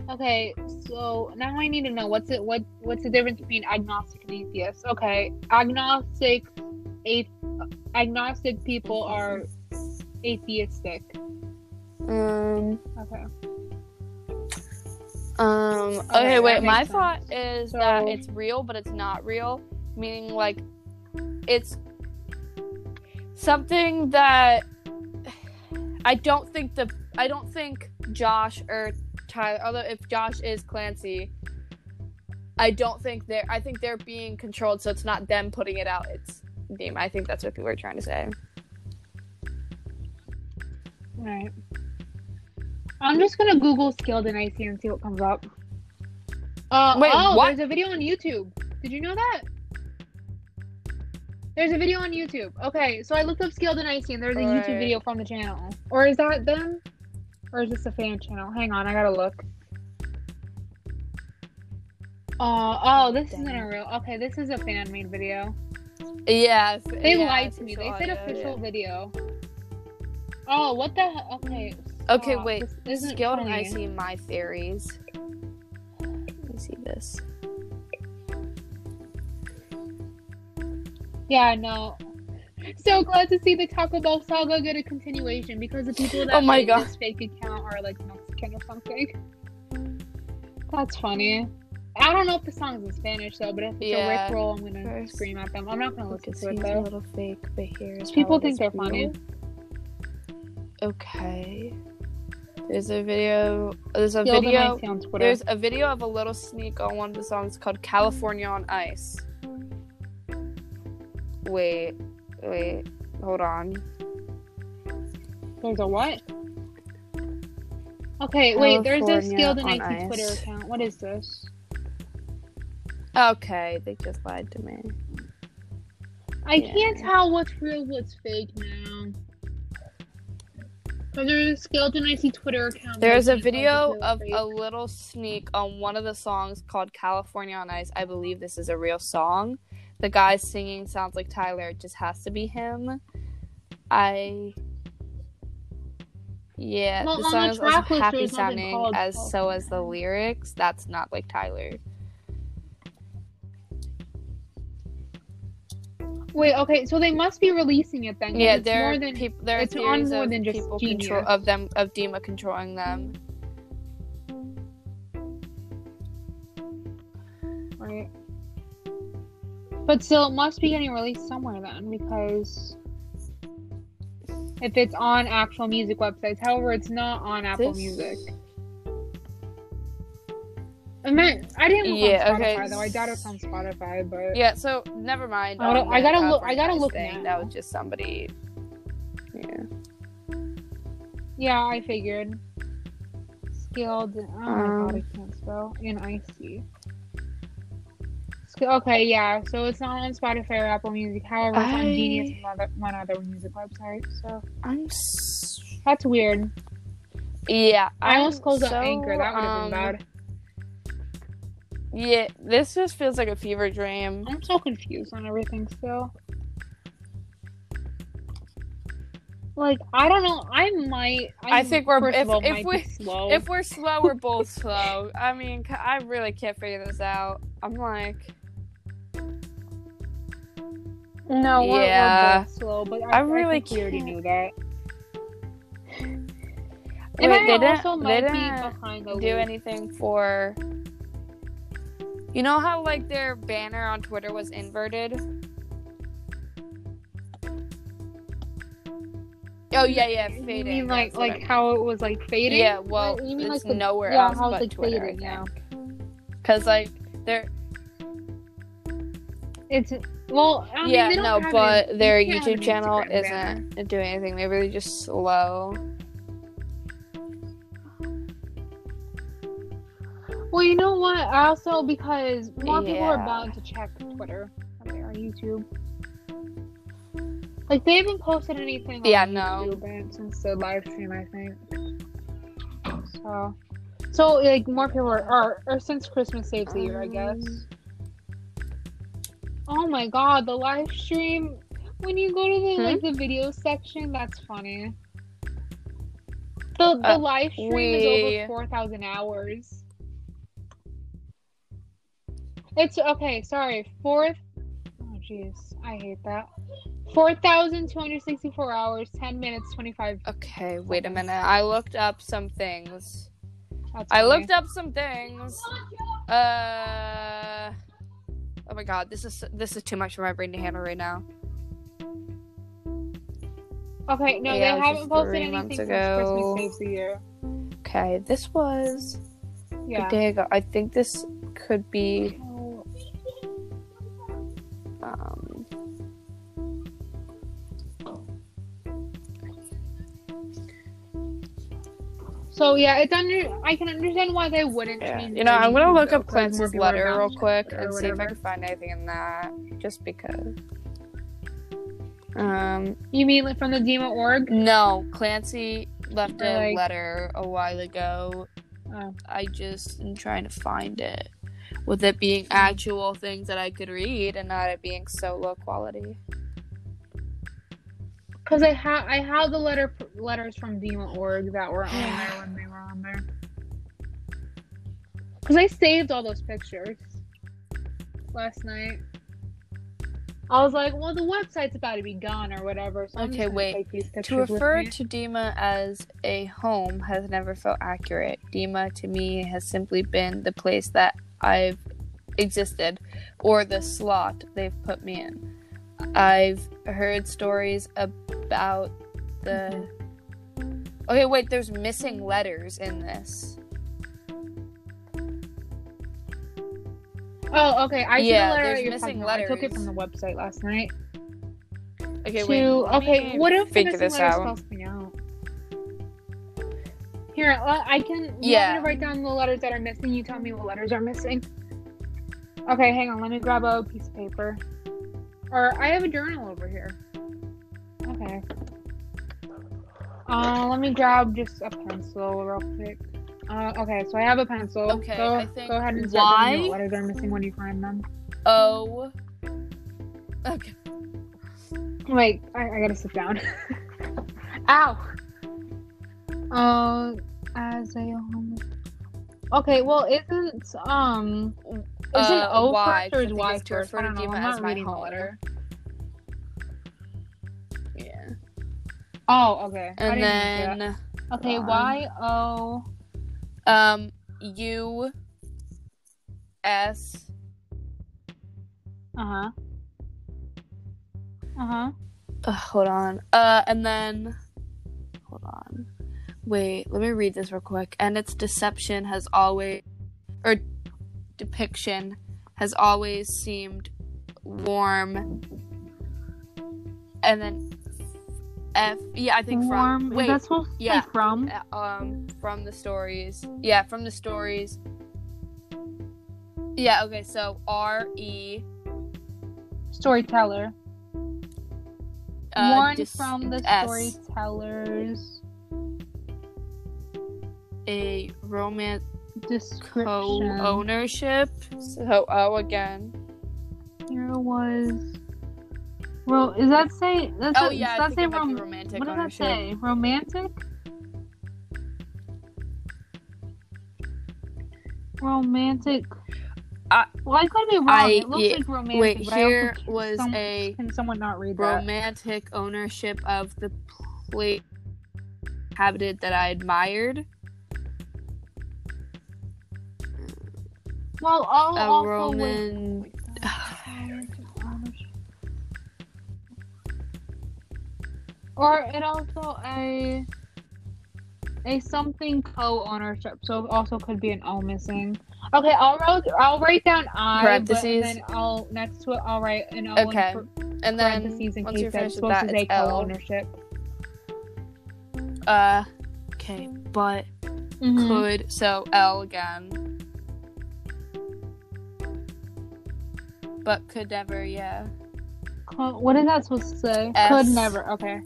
[SPEAKER 1] Okay, so now I need to know what's it what what's the difference between agnostic and atheist? Okay, agnostic, a, agnostic people are atheistic.
[SPEAKER 2] Um.
[SPEAKER 1] Okay.
[SPEAKER 2] Um.
[SPEAKER 1] Okay,
[SPEAKER 2] Okay. wait. My
[SPEAKER 1] sense.
[SPEAKER 2] thought is that it's real, but it's not real. Meaning, like, it's something that I don't think the I don't think Josh or Tyler. Although if Josh is Clancy, I don't think they're. I think they're being controlled, so it's not them putting it out. It's them. I think that's what people are trying to say.
[SPEAKER 1] Alright. I'm just gonna Google skilled and icy and see what comes up. Uh,
[SPEAKER 2] Wait,
[SPEAKER 1] oh,
[SPEAKER 2] what?
[SPEAKER 1] there's a video on YouTube. Did you know that? There's a video on YouTube. Okay, so I looked up skilled and icy and there's a YouTube
[SPEAKER 2] Right.
[SPEAKER 1] video from the channel. Or is that them? Or is this a fan channel? Hang on, I gotta look. Uh, oh, this isn't a real. Okay, this is a fan made video.
[SPEAKER 2] Yes.
[SPEAKER 1] They
[SPEAKER 2] yeah,
[SPEAKER 1] lied to me. They said
[SPEAKER 2] audio,
[SPEAKER 1] official
[SPEAKER 2] yeah.
[SPEAKER 1] video. Oh, what the? he- Okay.
[SPEAKER 2] Okay,
[SPEAKER 1] stop.
[SPEAKER 2] wait.
[SPEAKER 1] This isn't
[SPEAKER 2] Skilled and
[SPEAKER 1] funny.
[SPEAKER 2] icy my theories. Let me see this.
[SPEAKER 1] Yeah, no. So glad to see the Taco Bell saga get a continuation because the people that
[SPEAKER 2] Oh my God.
[SPEAKER 1] this fake account are like Mexican or something. That's funny. I don't know if the song's in Spanish though, but if it's
[SPEAKER 2] Yeah.
[SPEAKER 1] a Rick roll, I'm gonna
[SPEAKER 2] First,
[SPEAKER 1] scream at them. I'm not gonna
[SPEAKER 2] Look,
[SPEAKER 1] listen
[SPEAKER 2] it
[SPEAKER 1] to it
[SPEAKER 2] seems a little fake, but here's
[SPEAKER 1] People think they're funny.
[SPEAKER 2] Okay. There's a video. There's a video.
[SPEAKER 1] On Twitter.
[SPEAKER 2] There's a video of a little sneak on one of the songs called "California on Ice." Wait, wait, hold on.
[SPEAKER 1] There's a what? Okay, wait. There's a skilled and
[SPEAKER 2] on
[SPEAKER 1] icy Twitter account. What is this?
[SPEAKER 2] Okay, they just lied to me.
[SPEAKER 1] I
[SPEAKER 2] Yeah.
[SPEAKER 1] can't tell what's real, what's fake now. There's a skilled and icy Twitter account.
[SPEAKER 2] There's a
[SPEAKER 1] I
[SPEAKER 2] video
[SPEAKER 1] oh,
[SPEAKER 2] of
[SPEAKER 1] if
[SPEAKER 2] a little sneak on one of the songs called California on Ice. I believe this is a real song. The guy singing sounds like Tyler. It just has to be him. I. Yeah,
[SPEAKER 1] Well,
[SPEAKER 2] the song
[SPEAKER 1] the
[SPEAKER 2] is also happy sounding as so as the lyrics. That's not like Tyler.
[SPEAKER 1] Wait, okay, so they must be releasing it then.
[SPEAKER 2] Yeah,
[SPEAKER 1] it's
[SPEAKER 2] there
[SPEAKER 1] more than
[SPEAKER 2] peop- there are
[SPEAKER 1] it's on more than just
[SPEAKER 2] people control of them of Dima controlling them.
[SPEAKER 1] right. But still, it must be getting released somewhere then, because if it's on actual music websites, however, it's not on Apple
[SPEAKER 2] This-
[SPEAKER 1] Music. I meant I didn't look
[SPEAKER 2] Yeah,
[SPEAKER 1] on Spotify
[SPEAKER 2] okay.
[SPEAKER 1] though. I doubt it's on Spotify, but
[SPEAKER 2] Yeah, so never mind.
[SPEAKER 1] I gotta-
[SPEAKER 2] on
[SPEAKER 1] I gotta look- I gotta look
[SPEAKER 2] thing.
[SPEAKER 1] now.
[SPEAKER 2] That was just somebody. Yeah.
[SPEAKER 1] yeah, I figured. Skilled. Oh my god, I
[SPEAKER 2] Um,
[SPEAKER 1] can't spell. In icy. Okay, yeah. So it's not on Spotify or Apple Music. However, it's on
[SPEAKER 2] I-
[SPEAKER 1] Genius and one other, one other music website. So
[SPEAKER 2] I'm. S-
[SPEAKER 1] that's weird.
[SPEAKER 2] Yeah,
[SPEAKER 1] I
[SPEAKER 2] I'm
[SPEAKER 1] almost closed
[SPEAKER 2] so,
[SPEAKER 1] Anchor. That would have been
[SPEAKER 2] um,
[SPEAKER 1] bad.
[SPEAKER 2] Yeah, this just feels like a fever dream.
[SPEAKER 1] I'm so confused on everything still. Like I don't know. I might.
[SPEAKER 2] I
[SPEAKER 1] I'm-
[SPEAKER 2] think we're- if-
[SPEAKER 1] all,
[SPEAKER 2] if we-
[SPEAKER 1] slow.
[SPEAKER 2] If we're slow, we're both slow. I mean, I really can't figure this out. I'm like,
[SPEAKER 1] no, we're,
[SPEAKER 2] Yeah.
[SPEAKER 1] we're both slow, but I,
[SPEAKER 2] I
[SPEAKER 1] I
[SPEAKER 2] really
[SPEAKER 1] think we already
[SPEAKER 2] can't-
[SPEAKER 1] knew that.
[SPEAKER 2] wait,
[SPEAKER 1] I
[SPEAKER 2] they didn't,
[SPEAKER 1] also
[SPEAKER 2] they didn't
[SPEAKER 1] be behind the
[SPEAKER 2] do
[SPEAKER 1] loop.
[SPEAKER 2] anything for. You know how like their banner on Twitter was inverted? Oh yeah, yeah,
[SPEAKER 1] You
[SPEAKER 2] fading.
[SPEAKER 1] mean like
[SPEAKER 2] I
[SPEAKER 1] like
[SPEAKER 2] mean.
[SPEAKER 1] how it was like fading?
[SPEAKER 2] Yeah, well,
[SPEAKER 1] you mean
[SPEAKER 2] it's
[SPEAKER 1] like
[SPEAKER 2] nowhere
[SPEAKER 1] yeah,
[SPEAKER 2] else
[SPEAKER 1] how it's
[SPEAKER 2] but
[SPEAKER 1] like
[SPEAKER 2] Twitter.
[SPEAKER 1] fading, yeah.
[SPEAKER 2] Cause like they're
[SPEAKER 1] It's well, I mean,
[SPEAKER 2] yeah no,
[SPEAKER 1] it-
[SPEAKER 2] but their
[SPEAKER 1] you
[SPEAKER 2] YouTube channel
[SPEAKER 1] Instagram
[SPEAKER 2] isn't doing anything. Maybe they're just slow.
[SPEAKER 1] Well, you know what? Also, because more people are
[SPEAKER 2] Yeah.
[SPEAKER 1] bound to check Twitter are YouTube. Like they haven't posted anything.
[SPEAKER 2] Yeah, no.
[SPEAKER 1] YouTube since the live stream, I think. So, so like more people are, are or since Christmas saves the year, I guess.
[SPEAKER 2] Um.
[SPEAKER 1] Oh my God, the live stream. When you go to the
[SPEAKER 2] Hmm?
[SPEAKER 1] like the video section, that's funny. The the
[SPEAKER 2] Uh,
[SPEAKER 1] live stream is
[SPEAKER 2] we-
[SPEAKER 1] over four thousand hours. It's okay. Sorry, fourth. Oh jeez, I hate that. Four thousand two hundred sixty-four hours, ten minutes, twenty-five.
[SPEAKER 2] Okay, wait a minute. I looked up some things. I looked up some things. Uh. Oh my god, this is this is too much for my brain to handle right now.
[SPEAKER 1] Okay, no,
[SPEAKER 2] Yeah,
[SPEAKER 1] they haven't posted anything since. Christmas saves the year.
[SPEAKER 2] Okay, this was
[SPEAKER 1] Yeah.
[SPEAKER 2] a day ago. I think this could be.
[SPEAKER 1] So yeah, it's under. I can understand why they wouldn't
[SPEAKER 2] yeah. You know, I'm gonna look up Clancy's letter real quick and see if I can find anything in that. Just because. Um,
[SPEAKER 1] You mean like from the Dema org?
[SPEAKER 2] no, Clancy left a
[SPEAKER 1] like-
[SPEAKER 2] letter a while ago.
[SPEAKER 1] Oh.
[SPEAKER 2] I just am trying to find it. With it being actual things that I could read and not it being so low quality.
[SPEAKER 1] Because I have I have the letter letters from Dema org that were on there *sighs* when they were on there. Because I saved all those pictures last night. I was like, well, the website's about to be gone or whatever. So
[SPEAKER 2] Okay, wait. To refer to Dema as a home has never felt accurate. Dema to me has simply been the place that I've existed or the slot they've put me in. I've heard stories about the. Okay, wait, there's missing letters in this.
[SPEAKER 1] Oh, okay. I see
[SPEAKER 2] Yeah,
[SPEAKER 1] the letter
[SPEAKER 2] there's
[SPEAKER 1] that you're
[SPEAKER 2] missing
[SPEAKER 1] talking about. I took it from the website last night.
[SPEAKER 2] Okay,
[SPEAKER 1] to
[SPEAKER 2] wait.
[SPEAKER 1] okay, what if the
[SPEAKER 2] figure
[SPEAKER 1] missing
[SPEAKER 2] this
[SPEAKER 1] letter
[SPEAKER 2] out?
[SPEAKER 1] me out? Here, uh, I can. You
[SPEAKER 2] Yeah.
[SPEAKER 1] Want write down the letters that are missing? You tell me what letters are missing. Okay, hang on. Let me grab a piece of paper. Or I have a journal over here. Okay. Uh, let me grab just a pencil real quick. Uh, okay, so I have a pencil.
[SPEAKER 2] Okay,
[SPEAKER 1] go,
[SPEAKER 2] I think
[SPEAKER 1] go ahead and start
[SPEAKER 2] Y-
[SPEAKER 1] what letters are missing when you find them.
[SPEAKER 2] Oh. Okay.
[SPEAKER 1] Wait, I, I gotta sit down. *laughs* Ow. Uh, as a home. Okay, well, isn't um, isn't
[SPEAKER 2] Uh,
[SPEAKER 1] O
[SPEAKER 2] Y,
[SPEAKER 1] first or
[SPEAKER 2] 'cause I
[SPEAKER 1] is
[SPEAKER 2] think
[SPEAKER 1] Y first?
[SPEAKER 2] refer
[SPEAKER 1] I
[SPEAKER 2] to
[SPEAKER 1] don't know. I'm
[SPEAKER 2] as
[SPEAKER 1] not
[SPEAKER 2] my
[SPEAKER 1] reading the letter.
[SPEAKER 2] Yeah.
[SPEAKER 1] Oh, okay.
[SPEAKER 2] And
[SPEAKER 1] didn't see that.
[SPEAKER 2] then
[SPEAKER 1] okay,
[SPEAKER 2] um,
[SPEAKER 1] Y O.
[SPEAKER 2] um U S
[SPEAKER 1] Uh huh. Uh huh.
[SPEAKER 2] uh, hold on. Uh and then hold on. Wait, let me read this real quick. And its deception has always or depiction has always seemed warm. And then F yeah, I think
[SPEAKER 1] Warm.
[SPEAKER 2] from wait,
[SPEAKER 1] Is that supposed to
[SPEAKER 2] yeah.
[SPEAKER 1] from?
[SPEAKER 2] uh, um from the stories. Yeah, from the stories. Yeah, okay, so R E
[SPEAKER 1] Storyteller.
[SPEAKER 2] uh,
[SPEAKER 1] One
[SPEAKER 2] dis-
[SPEAKER 1] from the
[SPEAKER 2] S.
[SPEAKER 1] storytellers.
[SPEAKER 2] A romance co-ownership. So oh again.
[SPEAKER 1] Here was. Well, is that say? That's
[SPEAKER 2] Oh
[SPEAKER 1] a-
[SPEAKER 2] yeah,
[SPEAKER 1] does that say rom-
[SPEAKER 2] romantic
[SPEAKER 1] What does that say? Romantic. Romantic.
[SPEAKER 2] I-
[SPEAKER 1] well, I could be wrong.
[SPEAKER 2] I-
[SPEAKER 1] it looks
[SPEAKER 2] yeah,
[SPEAKER 1] like romantic.
[SPEAKER 2] Wait,
[SPEAKER 1] but I also
[SPEAKER 2] here was
[SPEAKER 1] some-
[SPEAKER 2] a
[SPEAKER 1] Can someone not read that?
[SPEAKER 2] romantic ownership of the place inhabited that I admired.
[SPEAKER 1] Well, I'll
[SPEAKER 2] A
[SPEAKER 1] also
[SPEAKER 2] Roman.
[SPEAKER 1] wait. *sighs* Or it also a a something co-ownership, so it also could be an O missing. Okay, I'll write I'll write down I, but and
[SPEAKER 2] Parentheses.
[SPEAKER 1] then I'll next to it I'll write an O
[SPEAKER 2] Okay. And then
[SPEAKER 1] parentheses in
[SPEAKER 2] once
[SPEAKER 1] case
[SPEAKER 2] you're finished with that, it's L.
[SPEAKER 1] co-ownership.
[SPEAKER 2] Uh, okay, but
[SPEAKER 1] Mhm.
[SPEAKER 2] could so L again. But could never, yeah.
[SPEAKER 1] What is that supposed to say?
[SPEAKER 2] S.
[SPEAKER 1] Could never. Okay.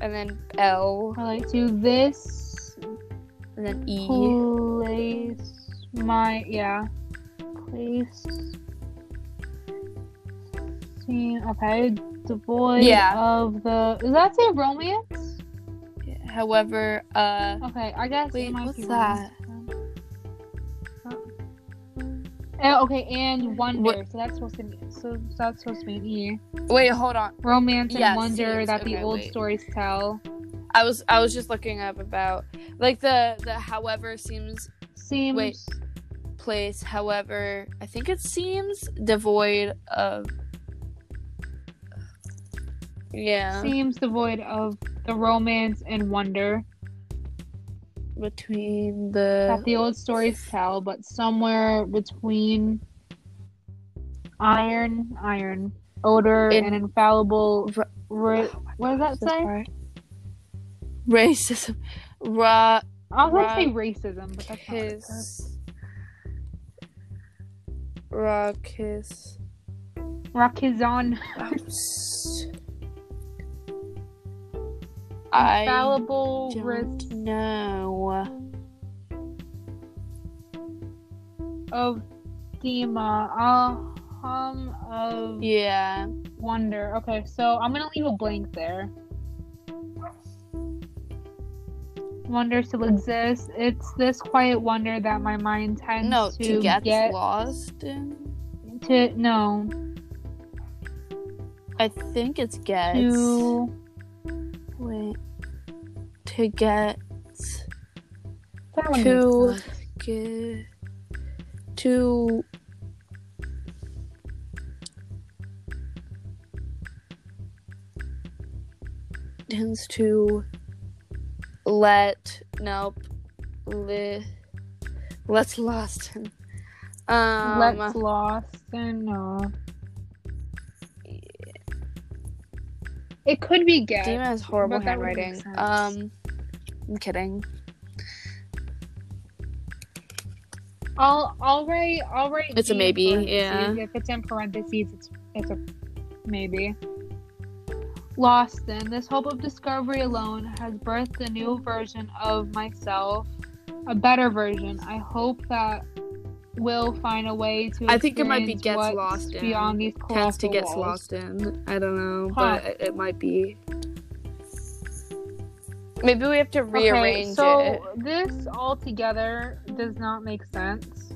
[SPEAKER 2] And then L,
[SPEAKER 1] Relate to this
[SPEAKER 2] and then E.
[SPEAKER 1] place my yeah place scene okay devoid
[SPEAKER 2] Yeah.
[SPEAKER 1] of the does that say romance
[SPEAKER 2] However, uh,
[SPEAKER 1] okay i guess it
[SPEAKER 2] Wait, what's that?
[SPEAKER 1] Uh, okay and wonder
[SPEAKER 2] What-
[SPEAKER 1] so that's supposed to be so that's supposed to be an e
[SPEAKER 2] wait, hold on.
[SPEAKER 1] romance and
[SPEAKER 2] Yes,
[SPEAKER 1] wonder
[SPEAKER 2] yes,
[SPEAKER 1] that the old
[SPEAKER 2] wait.
[SPEAKER 1] stories tell
[SPEAKER 2] I was I was just looking up about like the the however seems
[SPEAKER 1] seems
[SPEAKER 2] Wait. place. However, I think it seems devoid of. Yeah,
[SPEAKER 1] seems devoid of the romance and wonder
[SPEAKER 2] between the
[SPEAKER 1] that
[SPEAKER 2] the
[SPEAKER 1] old stories tell, but somewhere between iron, iron, odor,
[SPEAKER 2] In-
[SPEAKER 1] and infallible.
[SPEAKER 2] Ra-
[SPEAKER 1] Ra- what does that say?
[SPEAKER 2] part. racism, ra
[SPEAKER 1] I was to say racism, but that's not what it says.
[SPEAKER 2] his Rakis. I
[SPEAKER 1] Infallible
[SPEAKER 2] don't know.
[SPEAKER 1] of Dema. Hum of
[SPEAKER 2] Yeah.
[SPEAKER 1] wonder. Okay, so I'm gonna leave a blank there. Wonder still exists. It's this quiet wonder that my mind tends
[SPEAKER 2] No,
[SPEAKER 1] to,
[SPEAKER 2] to get,
[SPEAKER 1] get
[SPEAKER 2] lost in.
[SPEAKER 1] to no
[SPEAKER 2] I think it's gets.
[SPEAKER 1] to
[SPEAKER 2] Wait. To get. To get. To. Tends to let. Nope. Li, let's lost him. *laughs* Um,
[SPEAKER 1] Let's lost and no. It could be get.
[SPEAKER 2] Dema has horrible
[SPEAKER 1] but that would make
[SPEAKER 2] handwriting. Um, I'm kidding.
[SPEAKER 1] I'll I'll write I'll write.
[SPEAKER 2] It's a maybe, yeah.
[SPEAKER 1] If it's in parentheses, it's it's a maybe. Lost in This hope of discovery alone has birthed a new version of myself, a better version. I hope that will find a way to.
[SPEAKER 2] I think it might be
[SPEAKER 1] experience
[SPEAKER 2] gets lost in.
[SPEAKER 1] beyond these
[SPEAKER 2] Tends to
[SPEAKER 1] colossal
[SPEAKER 2] get
[SPEAKER 1] walls.
[SPEAKER 2] lost in. I don't know,
[SPEAKER 1] Huh.
[SPEAKER 2] but it, it might be. Maybe we have to rearrange
[SPEAKER 1] okay, so
[SPEAKER 2] it.
[SPEAKER 1] this altogether does not make sense.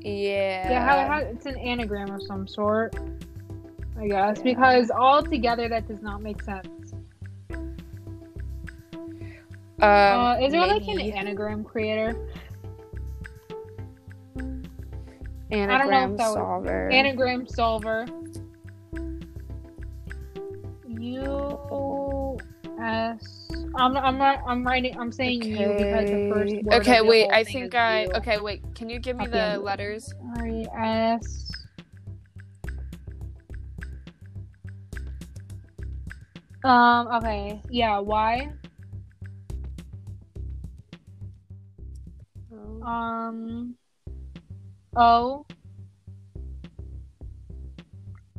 [SPEAKER 2] Yeah.
[SPEAKER 1] Yeah, how, how, it's an anagram of some sort, I guess, because altogether that does not make sense.
[SPEAKER 2] Um,
[SPEAKER 1] uh, is there like an anagram creator?
[SPEAKER 2] Anagram
[SPEAKER 1] that would-
[SPEAKER 2] solver?
[SPEAKER 1] Anagram solver. U S. I'm I'm not, I'm writing. I'm saying you because the first
[SPEAKER 2] Okay.
[SPEAKER 1] word. of
[SPEAKER 2] Okay, wait. I think
[SPEAKER 1] is
[SPEAKER 2] I.
[SPEAKER 1] you.
[SPEAKER 2] Okay, wait. Can you give me
[SPEAKER 1] At the
[SPEAKER 2] the letters?
[SPEAKER 1] R E S. Um. Okay. Yeah. Y. Um. O.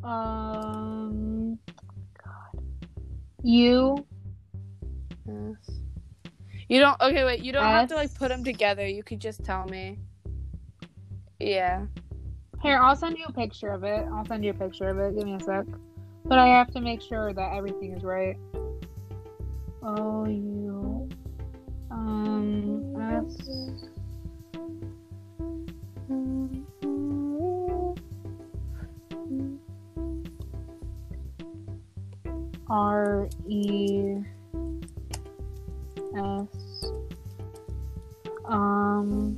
[SPEAKER 1] Um. God. U.
[SPEAKER 2] Yes. You don't. Okay, wait. You don't have to like put them together. You could just tell me. Yeah.
[SPEAKER 1] Here, I'll send you a picture of it. I'll send you a picture of it. Give me a sec. But I have to make sure that everything is right. O U um S R E S um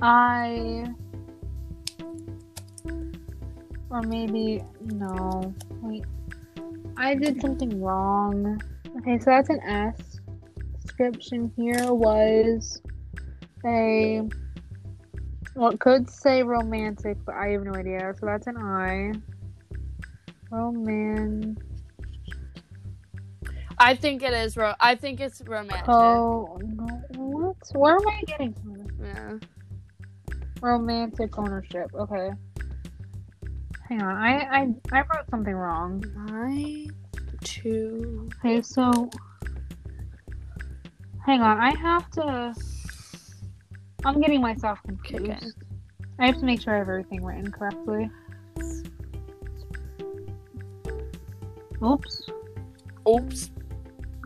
[SPEAKER 1] I or maybe no. Wait. I did something wrong. Okay, so that's an S. Description here was a well it could say romantic, but I have no idea. So that's an I. Roman
[SPEAKER 2] I think it is. Ro- I think it's romantic.
[SPEAKER 1] Oh, no what? Where am I getting from this?
[SPEAKER 2] Yeah.
[SPEAKER 1] Romantic ownership. Okay. Hang on, I I I wrote something wrong.
[SPEAKER 2] Nine, two.
[SPEAKER 1] Okay, so hang on, I have to. I'm getting myself confused.
[SPEAKER 2] Okay.
[SPEAKER 1] I have to make sure I have everything written correctly. Oops.
[SPEAKER 2] Oops.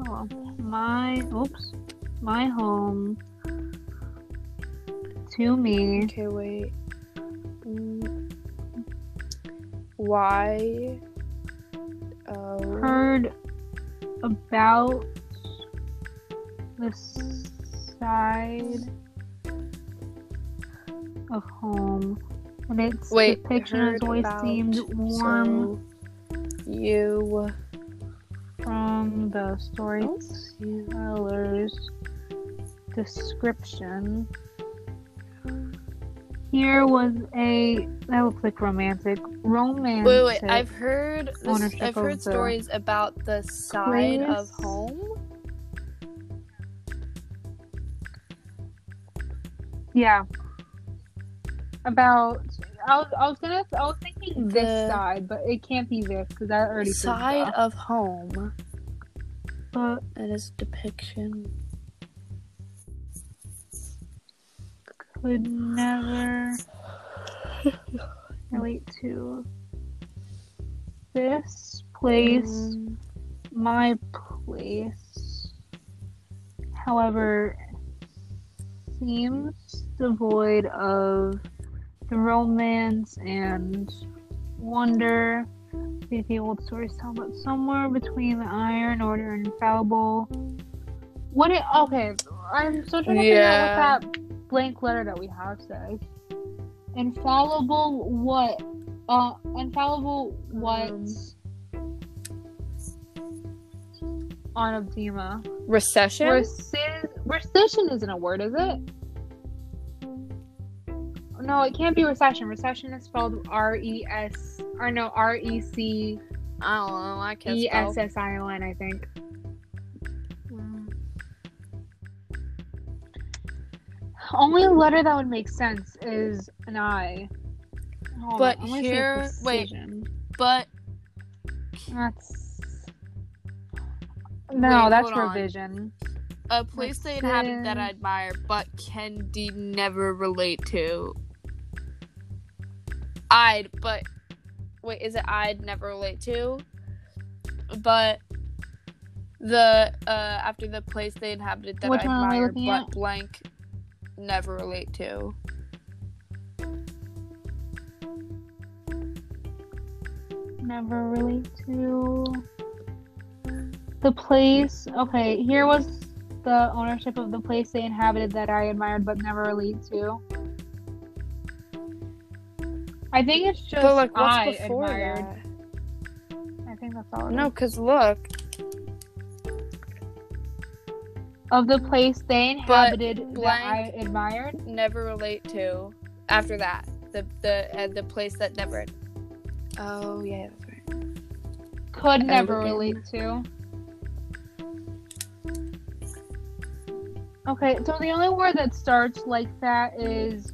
[SPEAKER 1] Oh, my oops. My home to me.
[SPEAKER 2] Okay, wait. Mm. Why? Oh.
[SPEAKER 1] Heard about the side of home, and its
[SPEAKER 2] Wait,
[SPEAKER 1] depiction has always seemed warm
[SPEAKER 2] So, you.
[SPEAKER 1] from the storyteller's oh. description. Here was a that looks like romantic romantic.
[SPEAKER 2] Wait, wait. I've heard. This, I've heard stories about the side of home.
[SPEAKER 1] Yeah. About I was, I was gonna I was thinking this
[SPEAKER 2] The-
[SPEAKER 1] side, but it can't be this because I already
[SPEAKER 2] Side of home.
[SPEAKER 1] But
[SPEAKER 2] It is depiction.
[SPEAKER 1] could never relate to this place,
[SPEAKER 2] Mm,
[SPEAKER 1] my place. However, seems devoid of romance and wonder. These the old stories tell about somewhere between the Iron Order and Infallible. What it? Okay, I'm still trying to figure
[SPEAKER 2] Yeah.
[SPEAKER 1] out what that blank letter that we have says. Infallible what? Uh, infallible what?
[SPEAKER 2] Um.
[SPEAKER 1] on Abdima.
[SPEAKER 2] Recession.
[SPEAKER 1] Rescis- recession isn't a word, is it? No, it can't be recession. Recession is spelled R E S or no R E C
[SPEAKER 2] I don't know. I can't
[SPEAKER 1] E. S S I O N. I think.
[SPEAKER 2] Mm.
[SPEAKER 1] Only letter that would make sense is an I. Hold
[SPEAKER 2] But
[SPEAKER 1] on, I'm gonna say
[SPEAKER 2] here- wait. But
[SPEAKER 1] That's no,
[SPEAKER 2] Wait,
[SPEAKER 1] that's
[SPEAKER 2] on.
[SPEAKER 1] revision.
[SPEAKER 2] a place they inhabit that I admire, but can de- never relate to. I'd, but wait, is it I'd never relate to? But the uh after the place they inhabited that
[SPEAKER 1] Which
[SPEAKER 2] I admire, but
[SPEAKER 1] at?
[SPEAKER 2] blank never relate to.
[SPEAKER 1] Never relate to the place. Okay, here was the ownership of the place they inhabited that I admired but never relate to. I think it's just
[SPEAKER 2] but like, what's
[SPEAKER 1] I
[SPEAKER 2] before
[SPEAKER 1] admired.
[SPEAKER 2] that?
[SPEAKER 1] I think that's all.
[SPEAKER 2] No, cause look,
[SPEAKER 1] of the place they inhabited that I admired.
[SPEAKER 2] never relate to. After that, the the uh, the place that never. Oh yeah, that's right.
[SPEAKER 1] Could never relate to. Okay, so the only word that starts like that is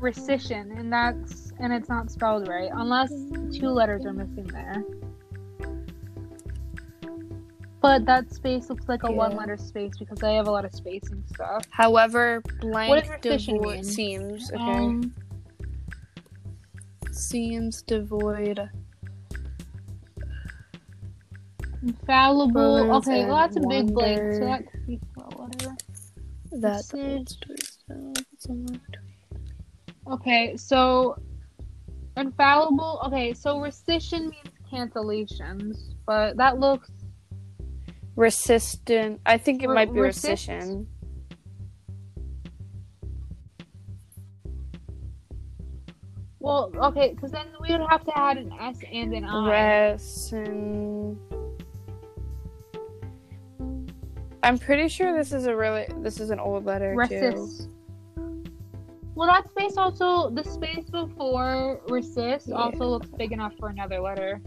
[SPEAKER 1] rescission, and that's and it's not spelled right unless two letters are missing there. But that space looks like a
[SPEAKER 2] Yeah.
[SPEAKER 1] one letter space because I have a lot of spacing stuff.
[SPEAKER 2] However, blank devoid seems okay.
[SPEAKER 1] Um,
[SPEAKER 2] seems devoid.
[SPEAKER 1] infallible.
[SPEAKER 2] Words
[SPEAKER 1] Okay, well that's a big blank, so that could be whatever.
[SPEAKER 2] That
[SPEAKER 1] Resist. Okay, so infallible. Okay, so rescission means cancellations, but that looks
[SPEAKER 2] resistant. I think it
[SPEAKER 1] Re-
[SPEAKER 2] might be
[SPEAKER 1] resist?
[SPEAKER 2] rescission.
[SPEAKER 1] well. Okay, because then we would have to add an S and an I.
[SPEAKER 2] Resin. I'm pretty sure this is a really this is an old letter too.
[SPEAKER 1] Well, that space also the space before resist
[SPEAKER 2] Yeah.
[SPEAKER 1] also looks big enough for another letter.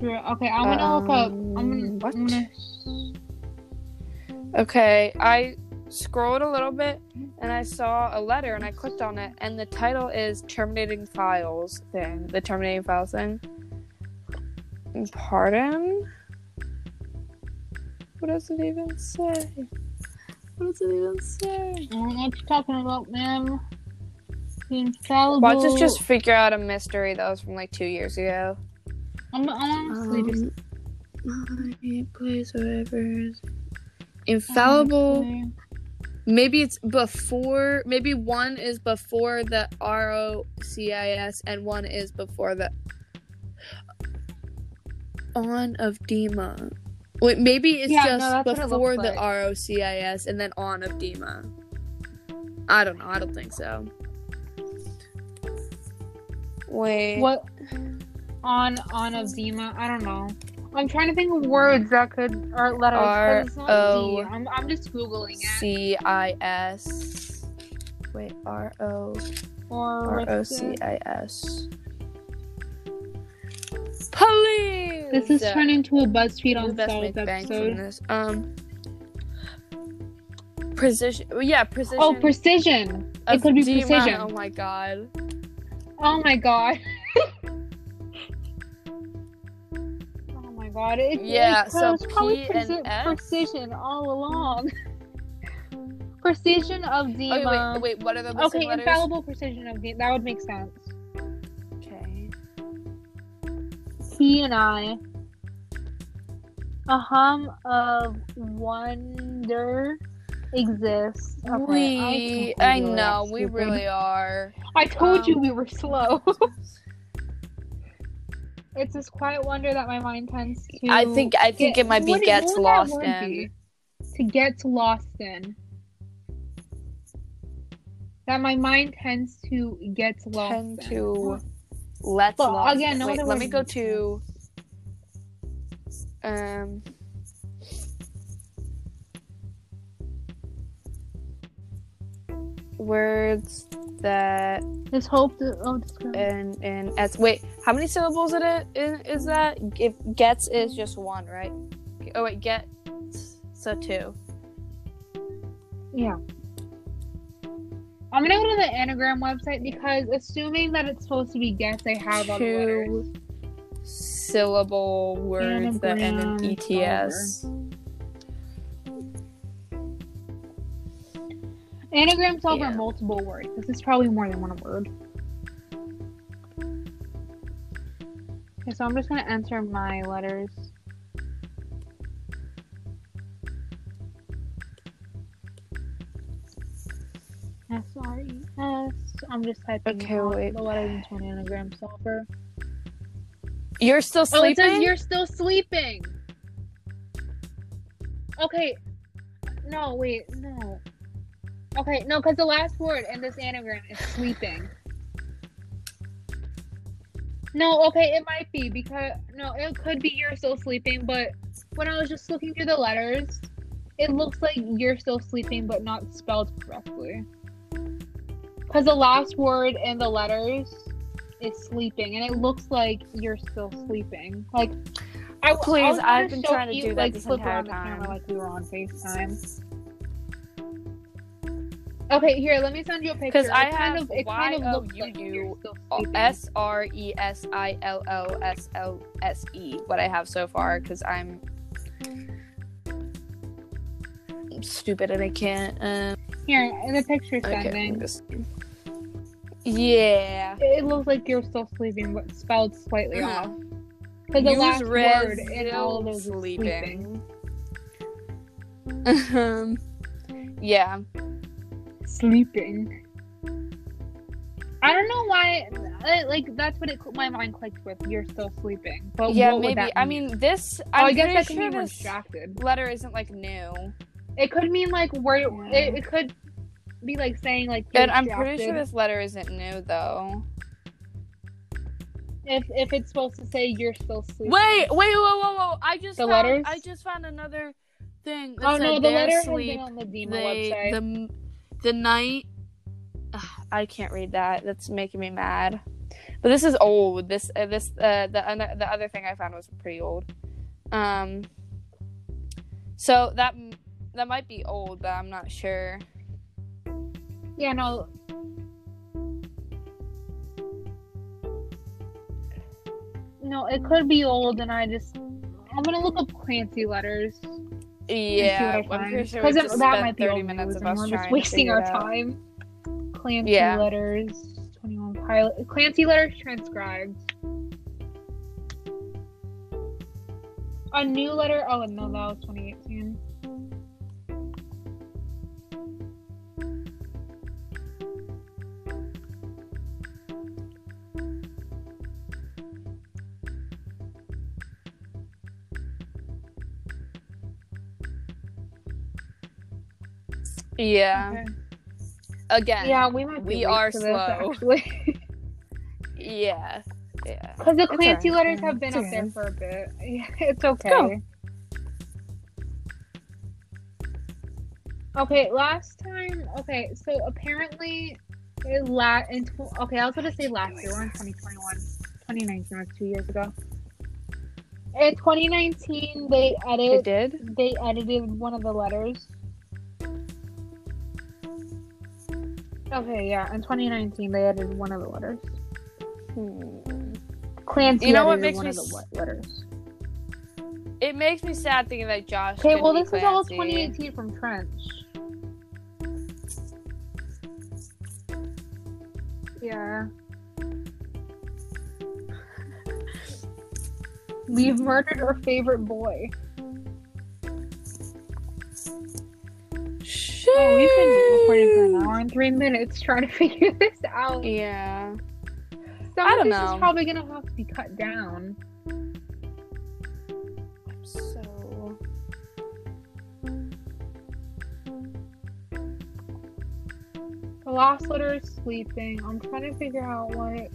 [SPEAKER 1] Sure. Okay, I'm gonna look up. I'm gonna.
[SPEAKER 2] Um, what?
[SPEAKER 1] I'm gonna
[SPEAKER 2] Okay, I scrolled a little bit and I saw a letter and I clicked on it and the title is terminating files thing. The terminating files thing. Pardon? What does it even say? What does it even say?
[SPEAKER 1] I don't what you're talking about, ma'am. The infallible.
[SPEAKER 2] Watch us just figure out a mystery that was from like two years ago.
[SPEAKER 1] I'm, I'm honestly just.
[SPEAKER 2] Um, my place, whatever. Infallible. Maybe it's before. Maybe one is before the R O C I S, and one is before the on of Dema. Wait, maybe it's
[SPEAKER 1] Yeah,
[SPEAKER 2] just
[SPEAKER 1] that's what it
[SPEAKER 2] before the
[SPEAKER 1] like.
[SPEAKER 2] R O C I S and then on of Dema. I don't know. I don't think so. Wait.
[SPEAKER 1] What? On on of Zima? I don't know. I'm trying to think of words that could or letters. 'cause it's not
[SPEAKER 2] R-O-
[SPEAKER 1] Z. I'm I'm just googling it.
[SPEAKER 2] C I S. Wait, R O
[SPEAKER 1] Or
[SPEAKER 2] R O C I S. Police.
[SPEAKER 1] This is turning into a BuzzFeed on
[SPEAKER 2] best
[SPEAKER 1] Stars
[SPEAKER 2] make bank from
[SPEAKER 1] episode.
[SPEAKER 2] this. Um. Precision. Yeah, precision.
[SPEAKER 1] Oh, precision. It could be
[SPEAKER 2] Dema.
[SPEAKER 1] precision.
[SPEAKER 2] Oh my god.
[SPEAKER 1] Oh my god. *laughs* oh my god. It,
[SPEAKER 2] Yeah,
[SPEAKER 1] it,
[SPEAKER 2] so
[SPEAKER 1] was probably
[SPEAKER 2] and
[SPEAKER 1] preci-
[SPEAKER 2] S?
[SPEAKER 1] precision all along. *laughs* precision of
[SPEAKER 2] Oh
[SPEAKER 1] Zima.
[SPEAKER 2] wait, wait. What are the
[SPEAKER 1] okay,
[SPEAKER 2] letters?
[SPEAKER 1] infallible precision of Zima. That would make sense. He and I. A hum of wonder exists. Okay,
[SPEAKER 2] we.
[SPEAKER 1] I,
[SPEAKER 2] I, know. We really are.
[SPEAKER 1] I told you
[SPEAKER 2] um,
[SPEAKER 1] we were slow. *laughs* it's this quiet wonder that my mind tends to.
[SPEAKER 2] I think. I think
[SPEAKER 1] get-
[SPEAKER 2] it might be
[SPEAKER 1] what-
[SPEAKER 2] gets
[SPEAKER 1] what
[SPEAKER 2] lost in.
[SPEAKER 1] be? To get lost in. That my mind tends to get lost
[SPEAKER 2] Tend
[SPEAKER 1] in.
[SPEAKER 2] to let's
[SPEAKER 1] But
[SPEAKER 2] lost
[SPEAKER 1] again, no
[SPEAKER 2] Wait, let me go to um words that
[SPEAKER 1] This hope that oh, this
[SPEAKER 2] and and as wait how many syllables it i- is, is that? If gets is just one right? Oh wait get so two.
[SPEAKER 1] Yeah. I'm gonna go to the anagram website because assuming that it's supposed to be guess, I have
[SPEAKER 2] two syllable words that end in
[SPEAKER 1] Anagram
[SPEAKER 2] ets
[SPEAKER 1] Anagram solver
[SPEAKER 2] Yeah.
[SPEAKER 1] multiple words. This is probably more than one word. Okay, so I'm just gonna enter my letters. S R E S. I'm just typing
[SPEAKER 2] Okay, wait.
[SPEAKER 1] the letters into an anagram solver.
[SPEAKER 2] you're still sleeping.
[SPEAKER 1] Oh, it says you're still sleeping. Okay. No, wait, no. Okay, no, because the last word in this anagram is sleeping. No, okay, it might be because no, it could be you're still sleeping, but when I was just looking through the letters, it looks like you're still sleeping, but not spelled correctly. Because the last word in the letters is sleeping, and it looks like you're still sleeping. Like, I,
[SPEAKER 2] please,
[SPEAKER 1] I
[SPEAKER 2] I've been trying to
[SPEAKER 1] you,
[SPEAKER 2] do that
[SPEAKER 1] like,
[SPEAKER 2] this
[SPEAKER 1] flip
[SPEAKER 2] entire
[SPEAKER 1] the camera
[SPEAKER 2] time.
[SPEAKER 1] like we were on Facetime. Okay, here, let me send you a picture.
[SPEAKER 2] Because I
[SPEAKER 1] It kind
[SPEAKER 2] have
[SPEAKER 1] of, it kind of looks like
[SPEAKER 2] Y-O-U-U
[SPEAKER 1] you're still sleeping.
[SPEAKER 2] S R E S I L O S L S E. What I have so far, because I'm stupid and I can't. Um,
[SPEAKER 1] Here, in the picture
[SPEAKER 2] okay,
[SPEAKER 1] sending,
[SPEAKER 2] I'm just- Yeah.
[SPEAKER 1] it looks like you're still sleeping, but spelled slightly
[SPEAKER 2] Mhm.
[SPEAKER 1] off. Because the
[SPEAKER 2] Use
[SPEAKER 1] last
[SPEAKER 2] res
[SPEAKER 1] word in all of those is
[SPEAKER 2] sleeping. Um, yeah.
[SPEAKER 1] Sleeping. I don't know why. I- Like that's what it my mind clicked with. You're still sleeping, but
[SPEAKER 2] yeah,
[SPEAKER 1] what would
[SPEAKER 2] maybe.
[SPEAKER 1] that
[SPEAKER 2] I
[SPEAKER 1] mean?
[SPEAKER 2] mean, this.
[SPEAKER 1] Oh,
[SPEAKER 2] I'm
[SPEAKER 1] I guess
[SPEAKER 2] pretty
[SPEAKER 1] that could
[SPEAKER 2] sure
[SPEAKER 1] mean we're
[SPEAKER 2] this
[SPEAKER 1] distracted.
[SPEAKER 2] letter isn't like new.
[SPEAKER 1] It could mean like where
[SPEAKER 2] Yeah.
[SPEAKER 1] it, it could be like saying like
[SPEAKER 2] And I'm pretty sure this letter isn't new though.
[SPEAKER 1] if if it's supposed to say you're still sleeping.
[SPEAKER 2] Wait, wait, whoa, whoa, whoa! I just
[SPEAKER 1] The
[SPEAKER 2] found,
[SPEAKER 1] letters?
[SPEAKER 2] I just found another thing. That
[SPEAKER 1] Oh no, the letter has been on the Dema
[SPEAKER 2] They,
[SPEAKER 1] website.
[SPEAKER 2] the the night. Ugh, I can't read that. That's making me mad. But this is old. This uh, this uh, the uh, the other thing I found was pretty old. Um. So that that might be old, but I'm not sure.
[SPEAKER 1] Yeah, no. No, it could be old, and I just I'm gonna look up Clancy letters.
[SPEAKER 2] Yeah,
[SPEAKER 1] and see what I
[SPEAKER 2] I'm pretty
[SPEAKER 1] find.
[SPEAKER 2] sure we just
[SPEAKER 1] that might be
[SPEAKER 2] 30
[SPEAKER 1] old
[SPEAKER 2] minutes of us
[SPEAKER 1] we're just wasting our time. Clancy
[SPEAKER 2] Yeah.
[SPEAKER 1] letters, twenty one pilot. Clancy letters transcribed. A new letter. Oh no, that was 2018.
[SPEAKER 2] Yeah.
[SPEAKER 1] Okay.
[SPEAKER 2] Again.
[SPEAKER 1] Yeah, we might. Be
[SPEAKER 2] we are
[SPEAKER 1] for this,
[SPEAKER 2] slow.
[SPEAKER 1] actually. *laughs*
[SPEAKER 2] Yeah. Yeah.
[SPEAKER 1] Because the
[SPEAKER 2] It's
[SPEAKER 1] Clancy
[SPEAKER 2] alright.
[SPEAKER 1] letters have been
[SPEAKER 2] It's
[SPEAKER 1] up there for a bit. *laughs* It's okay.
[SPEAKER 2] go.
[SPEAKER 1] Okay, last time. Okay, so apparently, it la- in tw- okay, I was gonna say last year. We're in 2021. 2019 was two years ago. In 2019, they
[SPEAKER 2] It
[SPEAKER 1] edited.
[SPEAKER 2] did.
[SPEAKER 1] They edited one of the letters. Okay, yeah. In 2019, they added one of the letters.
[SPEAKER 2] Hmm.
[SPEAKER 1] Clancy
[SPEAKER 2] You know what makes
[SPEAKER 1] one
[SPEAKER 2] me
[SPEAKER 1] of the
[SPEAKER 2] s-
[SPEAKER 1] letters.
[SPEAKER 2] It makes me sad thinking that Josh.
[SPEAKER 1] Okay, well, this is all 2018 from Trench. Yeah. We've murdered our favorite boy. Oh, we've been recording for an hour and three minutes trying to *laughs* figure this out.
[SPEAKER 2] Yeah.
[SPEAKER 1] Some
[SPEAKER 2] I don't
[SPEAKER 1] this
[SPEAKER 2] know.
[SPEAKER 1] is probably gonna have to be cut down.
[SPEAKER 2] So.
[SPEAKER 1] The last letter is sleeping. I'm trying to figure out what.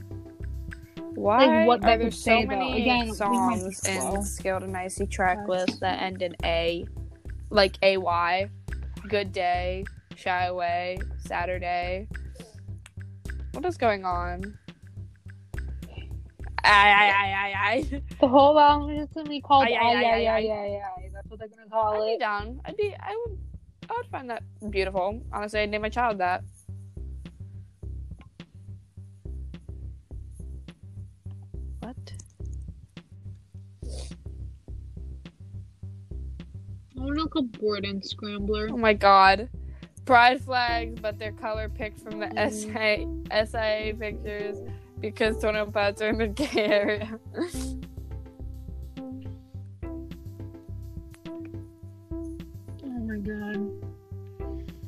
[SPEAKER 2] Why
[SPEAKER 1] what that
[SPEAKER 2] are there so many
[SPEAKER 1] Again, we might be
[SPEAKER 2] songs in Scaled and Icy track list that end in A, like A Y, Good Day, Shy Away, Saturday? What is going on? I I I I I.
[SPEAKER 1] The whole album is gonna be called
[SPEAKER 2] Ay
[SPEAKER 1] ay,
[SPEAKER 2] Ay
[SPEAKER 1] ay.
[SPEAKER 2] Ay.
[SPEAKER 1] That's what they're gonna call
[SPEAKER 2] I'd be down. I'd be. I would. I would find that beautiful. Honestly, I'd name my child that.
[SPEAKER 1] I wanna look up Borden Scrambler.
[SPEAKER 2] Oh my god. Pride flags, but they're color picked from the
[SPEAKER 1] Mm.
[SPEAKER 2] SA, SIA pictures because tornado pads are in the gay area.
[SPEAKER 1] Oh my god.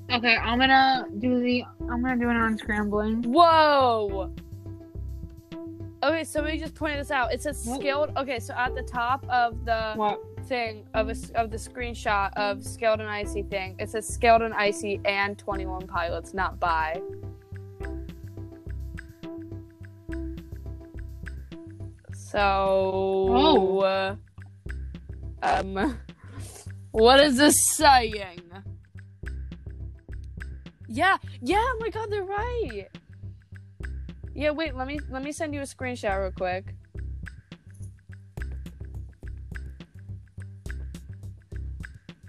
[SPEAKER 1] Okay, I'm gonna do the. I'm gonna do an unscrambling.
[SPEAKER 2] Whoa! Okay, somebody just pointed this out. It says
[SPEAKER 1] What?
[SPEAKER 2] scaled. Okay, so at the top of the
[SPEAKER 1] What?
[SPEAKER 2] Thing of a, of the screenshot of scaled and icy thing, it says scaled and icy and 21 pilots, not by. So,
[SPEAKER 1] Oh.
[SPEAKER 2] um, what is this saying? Yeah, yeah. Oh my god, they're right. Yeah, wait. Let me let me send you a screenshot real quick.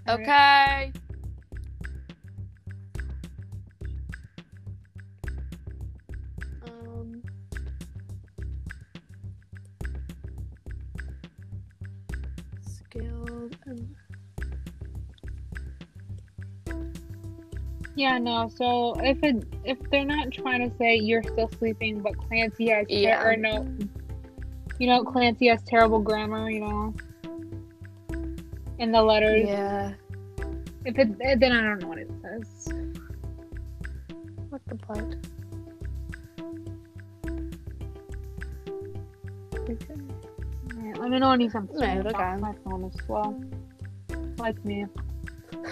[SPEAKER 2] Okay. Um.
[SPEAKER 1] Yeah, no. So if it if they're not trying to say you're still sleeping, but Clancy has ter-
[SPEAKER 2] yeah.
[SPEAKER 1] or no, you know Clancy has terrible grammar, you know in the letters.
[SPEAKER 2] Yeah.
[SPEAKER 1] If it eh, then I don't know what it says.
[SPEAKER 2] What the butt?
[SPEAKER 1] Alright, let me know anytime.
[SPEAKER 2] Right, okay.
[SPEAKER 1] My phone is slow. Like me. *laughs*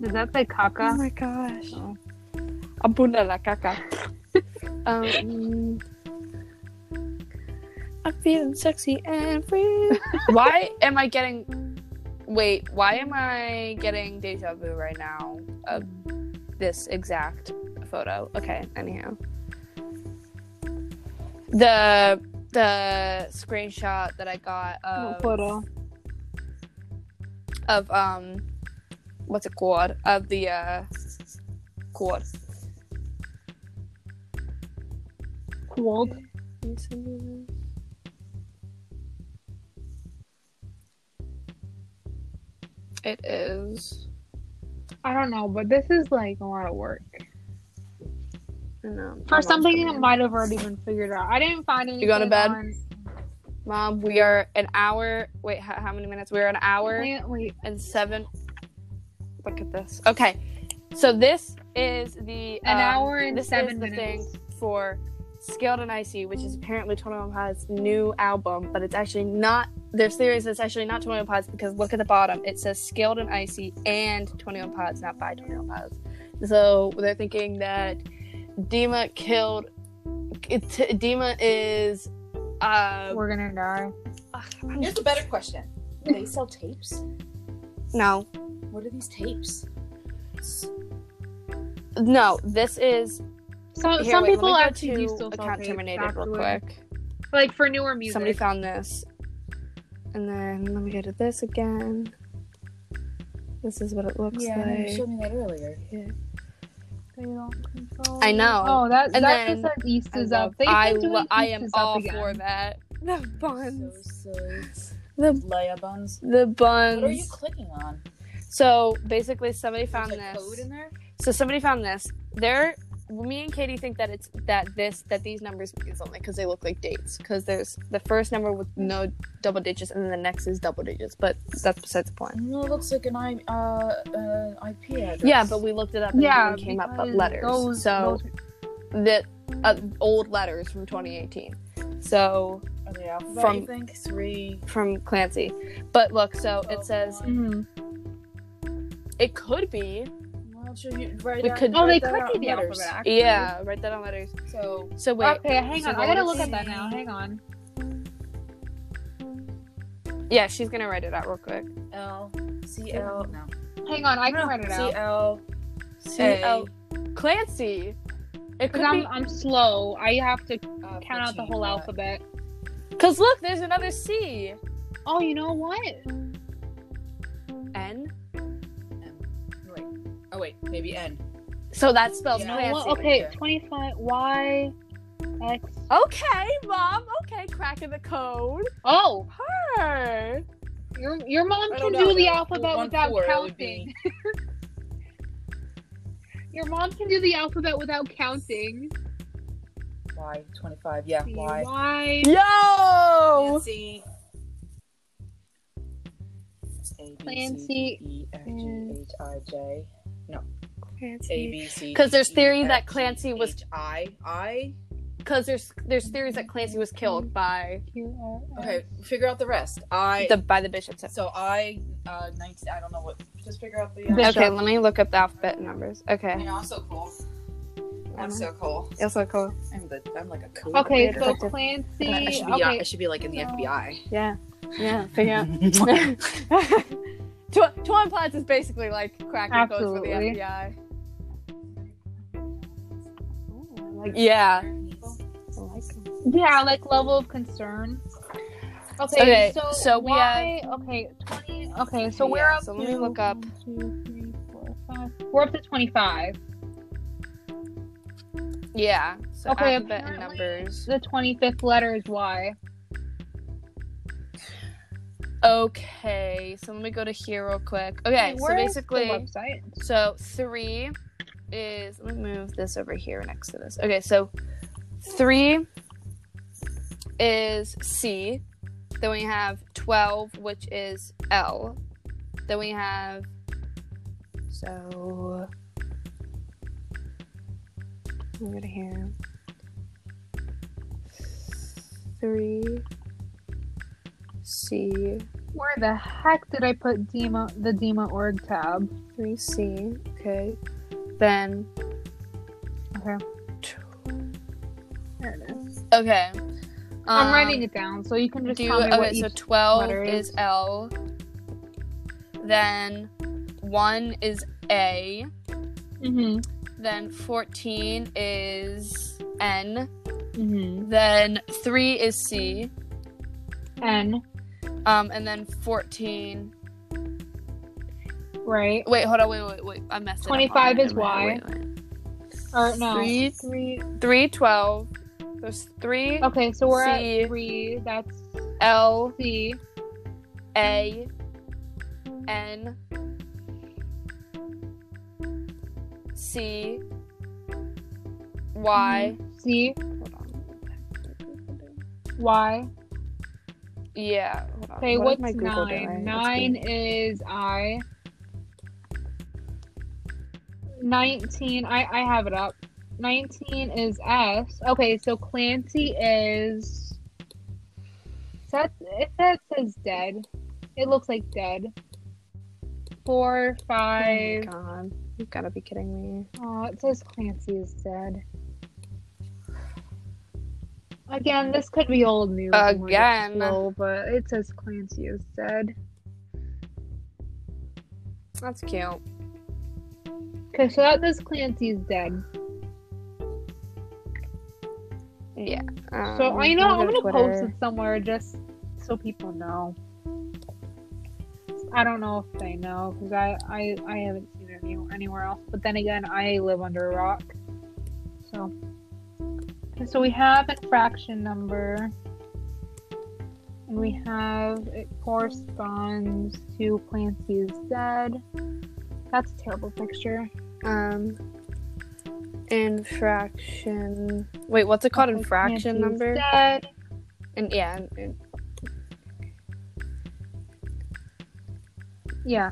[SPEAKER 1] Does that say caca?
[SPEAKER 2] Oh my gosh.
[SPEAKER 1] Oh.
[SPEAKER 2] Abunda la caca. *laughs* um, I'm feeling sexy and free. *laughs* why am I getting? Wait, why am I getting deja vu right now of this exact photo? Okay, anyhow. The the screenshot that I got
[SPEAKER 1] What
[SPEAKER 2] of
[SPEAKER 1] photo?
[SPEAKER 2] of um what's it called of the uh quad
[SPEAKER 1] Cold.
[SPEAKER 2] It is
[SPEAKER 1] I don't know, but this is like a lot of work.
[SPEAKER 2] no,
[SPEAKER 1] For something that might have already been figured out. I didn't find anything.
[SPEAKER 2] going to bed?
[SPEAKER 1] On...
[SPEAKER 2] mom we are an hour wait how, how many minutes we're an hour
[SPEAKER 1] Wait, wait.
[SPEAKER 2] and seven look at this okay so this is the
[SPEAKER 1] An
[SPEAKER 2] um,
[SPEAKER 1] hour and seven minutes.
[SPEAKER 2] for Scaled and Icy, which is apparently Twenty One Pod's new album, but it's actually not. There's theories it's actually not Twenty One Pods because look at the bottom. It says Scaled and Icy and Twenty One Pods, not by Twenty One Pods. So they're thinking that Dema killed. It, Dema is. Uh,
[SPEAKER 1] We're gonna die.
[SPEAKER 2] ugh,
[SPEAKER 3] Here's a better question. Do they sell tapes?
[SPEAKER 2] no,
[SPEAKER 3] What are these tapes?
[SPEAKER 2] no. This is
[SPEAKER 1] So
[SPEAKER 2] here.
[SPEAKER 1] some
[SPEAKER 2] wait,
[SPEAKER 1] people
[SPEAKER 2] let me go
[SPEAKER 1] actually do
[SPEAKER 2] to
[SPEAKER 1] still
[SPEAKER 2] account
[SPEAKER 1] tapes,
[SPEAKER 2] terminated real quick.
[SPEAKER 1] Like for newer music.
[SPEAKER 2] Somebody found this. And then let me go to this again. This is what it looks
[SPEAKER 3] Yeah, you showed me that earlier.
[SPEAKER 1] They.
[SPEAKER 2] I know.
[SPEAKER 1] Oh, that
[SPEAKER 2] And
[SPEAKER 1] that
[SPEAKER 2] then
[SPEAKER 1] just East is up. They've
[SPEAKER 2] I, lo- I am all
[SPEAKER 1] again.
[SPEAKER 2] for that. The *laughs* buns.
[SPEAKER 3] So so
[SPEAKER 2] The
[SPEAKER 3] Leia buns.
[SPEAKER 2] the buns.
[SPEAKER 3] What are you clicking on?
[SPEAKER 2] So basically somebody found
[SPEAKER 3] There's a
[SPEAKER 2] this.
[SPEAKER 3] code in there.
[SPEAKER 2] So somebody found this. There me and Katie think that it's that this that these numbers means only because they look like dates. Because there's the first number with no double digits and then the next is double digits. But that's besides the point.
[SPEAKER 3] No, it looks like an I uh, uh IP address.
[SPEAKER 2] Yeah, but we looked it up and
[SPEAKER 1] Yeah,
[SPEAKER 2] nothing came up but
[SPEAKER 1] because
[SPEAKER 2] letters.
[SPEAKER 1] Those,
[SPEAKER 2] so
[SPEAKER 1] those-
[SPEAKER 2] the uh, old letters from 2018. So
[SPEAKER 3] Are
[SPEAKER 2] from-
[SPEAKER 3] you think three.
[SPEAKER 2] from Clancy. But look, so it says
[SPEAKER 3] one.
[SPEAKER 1] Mhm.
[SPEAKER 2] it could be.
[SPEAKER 3] Well, should you write
[SPEAKER 2] We
[SPEAKER 3] out-
[SPEAKER 2] could-
[SPEAKER 1] Oh, they
[SPEAKER 3] write that
[SPEAKER 1] could
[SPEAKER 3] out
[SPEAKER 1] be the
[SPEAKER 3] letters.
[SPEAKER 1] alphabet. Actually.
[SPEAKER 2] Yeah, write that on letters.
[SPEAKER 3] So
[SPEAKER 2] So wait.
[SPEAKER 1] Okay, hang
[SPEAKER 2] so
[SPEAKER 1] on. I gotta
[SPEAKER 2] to
[SPEAKER 1] look at that now. Hang on.
[SPEAKER 2] Yeah, she's gonna write it out real quick.
[SPEAKER 3] L C L no.
[SPEAKER 1] Hang on. I can write it
[SPEAKER 3] C
[SPEAKER 1] out.
[SPEAKER 3] L
[SPEAKER 2] C
[SPEAKER 3] A.
[SPEAKER 2] L Clancy. It could
[SPEAKER 1] Because I'm
[SPEAKER 2] be
[SPEAKER 1] I'm slow. I have to
[SPEAKER 3] uh,
[SPEAKER 1] count out the whole alphabet.
[SPEAKER 2] because look, there's another C.
[SPEAKER 1] Oh, you know what?
[SPEAKER 2] N.
[SPEAKER 3] M. Wait. Oh wait, maybe N.
[SPEAKER 2] So that spells
[SPEAKER 3] Yeah.
[SPEAKER 1] You know
[SPEAKER 2] Clancy.
[SPEAKER 1] what? Okay,
[SPEAKER 3] Yeah.
[SPEAKER 1] 25 Y X.
[SPEAKER 2] Okay, mom. Okay, cracking the code.
[SPEAKER 1] Oh,
[SPEAKER 2] Her.
[SPEAKER 1] your your mom can
[SPEAKER 3] don't know,
[SPEAKER 1] do the alphabet
[SPEAKER 3] one
[SPEAKER 1] without
[SPEAKER 3] four,
[SPEAKER 1] counting. *laughs* your mom can do the alphabet without counting.
[SPEAKER 3] Y twenty five. Yeah.
[SPEAKER 1] C,
[SPEAKER 3] Y.
[SPEAKER 1] Y.
[SPEAKER 2] Yo.
[SPEAKER 3] C. A B
[SPEAKER 1] Clancy
[SPEAKER 3] C D E F G H I J A
[SPEAKER 2] Clancy.
[SPEAKER 3] B C.
[SPEAKER 2] 'Cause there's
[SPEAKER 3] D,
[SPEAKER 2] theory that Clancy was-
[SPEAKER 3] I I.
[SPEAKER 2] Because there's there's theories that Clancy was killed by
[SPEAKER 1] Q, R, S.
[SPEAKER 3] Okay, figure out the rest. I.
[SPEAKER 2] the by the bishops.
[SPEAKER 3] so I. Uh, nineteen. I don't know what. Just figure out the.
[SPEAKER 1] Bishop.
[SPEAKER 3] Uh,
[SPEAKER 2] Okay, let me look up the alphabet numbers. Okay.
[SPEAKER 3] you know, I'm so cool. I'm so cool.
[SPEAKER 2] It's so cool.
[SPEAKER 3] I'm the. I'm like a cool.
[SPEAKER 1] Okay,
[SPEAKER 3] creator.
[SPEAKER 1] so Clancy.
[SPEAKER 3] I should be.
[SPEAKER 1] Okay,
[SPEAKER 3] I should be like in the
[SPEAKER 1] so-
[SPEAKER 3] FBI.
[SPEAKER 2] Yeah. Yeah. Figure out. *laughs* *laughs* Tw- Twan Platts is basically like cracking codes for the
[SPEAKER 1] Absolutely.
[SPEAKER 2] FBI. Yeah.
[SPEAKER 1] Like yeah, like level of concern. Okay,
[SPEAKER 2] Okay,
[SPEAKER 1] so,
[SPEAKER 2] so we
[SPEAKER 1] Y, okay, 20, okay, so we're up
[SPEAKER 2] so
[SPEAKER 1] to
[SPEAKER 2] let me look up.
[SPEAKER 1] one, two, three, four, five. We're up to 25.
[SPEAKER 2] Yeah. So
[SPEAKER 1] Okay,
[SPEAKER 2] alphabet and numbers.
[SPEAKER 1] The 25th letter is Y.
[SPEAKER 2] Okay, so let me go to here real quick. Okay, so
[SPEAKER 1] Where is the
[SPEAKER 2] basically,
[SPEAKER 1] website.
[SPEAKER 2] so three is let me move this over here next to this. Okay, so three is C. Then we have twelve, which is L. Then we have so I'm gonna here three C
[SPEAKER 1] Where the heck did I put Dema the Dema org tab?
[SPEAKER 2] 3C. Okay. Then.
[SPEAKER 1] Okay, there it is.
[SPEAKER 2] Okay.
[SPEAKER 1] I'm
[SPEAKER 2] um,
[SPEAKER 1] writing it down, so you can just
[SPEAKER 2] Do
[SPEAKER 1] tell me
[SPEAKER 2] okay,
[SPEAKER 1] what
[SPEAKER 2] so 12
[SPEAKER 1] letter
[SPEAKER 2] is
[SPEAKER 1] is.
[SPEAKER 2] L. Then 1 is A.
[SPEAKER 1] Mhm.
[SPEAKER 2] Then 14 is N.
[SPEAKER 1] Mhm.
[SPEAKER 2] Then 3 is C.
[SPEAKER 1] N.
[SPEAKER 2] Um, and then 14.
[SPEAKER 1] Right.
[SPEAKER 2] Wait, hold on. Wait, wait, wait. I messed it up.
[SPEAKER 1] 25
[SPEAKER 2] Hold
[SPEAKER 1] is
[SPEAKER 2] wait,
[SPEAKER 1] Y.
[SPEAKER 2] wait, wait.
[SPEAKER 1] Or no.
[SPEAKER 2] Three-
[SPEAKER 1] Three.
[SPEAKER 2] 3, 12. There's 3,
[SPEAKER 1] Okay, so we're
[SPEAKER 2] C.
[SPEAKER 1] at three. That's
[SPEAKER 2] L,
[SPEAKER 1] C.
[SPEAKER 2] A, N, C, Y.
[SPEAKER 1] Mhm. C.
[SPEAKER 2] Hold on.
[SPEAKER 1] Y.
[SPEAKER 2] Yeah. Hold on.
[SPEAKER 1] Okay,
[SPEAKER 2] What is
[SPEAKER 1] what's
[SPEAKER 2] my
[SPEAKER 1] nine?
[SPEAKER 2] doing?
[SPEAKER 1] Nine is I. Nineteen. I I have it up. Nineteen is S. Okay, so Clancy is. That it that says dead. It looks like dead. Four,
[SPEAKER 2] Oh
[SPEAKER 1] five.
[SPEAKER 2] my god. You've got to be kidding me.
[SPEAKER 1] Oh, it says Clancy is dead. Again, this could be old news. and we're just
[SPEAKER 2] Again.
[SPEAKER 1] slow, but it says Clancy is dead.
[SPEAKER 2] That's cute.
[SPEAKER 1] Okay, so that says Clancy's dead.
[SPEAKER 2] Yeah. Um,
[SPEAKER 1] So I know I'm gonna post it somewhere just so people know. I don't know if they know because I, I I haven't seen it any, anywhere else. But then again, I live under a rock. So so we have a fraction number, and we have it corresponds to Clancy's dead. That's a terrible picture.
[SPEAKER 2] Um. Infraction. Wait, what's it called?
[SPEAKER 1] Okay,
[SPEAKER 2] Infraction number?
[SPEAKER 1] Dead.
[SPEAKER 2] And yeah. and- and-
[SPEAKER 1] Yeah.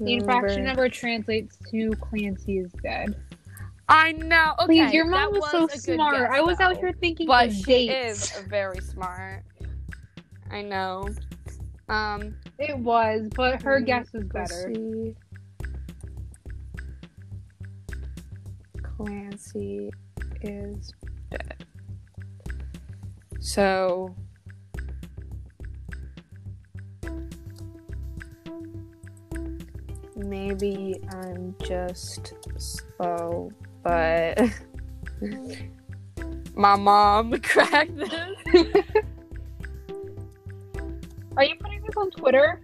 [SPEAKER 1] The infraction number translates to Clancy is dead.
[SPEAKER 2] I know. Okay.
[SPEAKER 1] Please, your mom was, so smart.
[SPEAKER 2] guess,
[SPEAKER 1] I was out here thinking
[SPEAKER 2] but she
[SPEAKER 1] dates.
[SPEAKER 2] is very smart. I know. Um,
[SPEAKER 1] It was, but her guess was better.
[SPEAKER 2] see. Clancy is dead. So. Maybe I'm just slow, but *laughs* my mom *laughs* cracked this. *laughs*
[SPEAKER 1] Are you putting this on Twitter?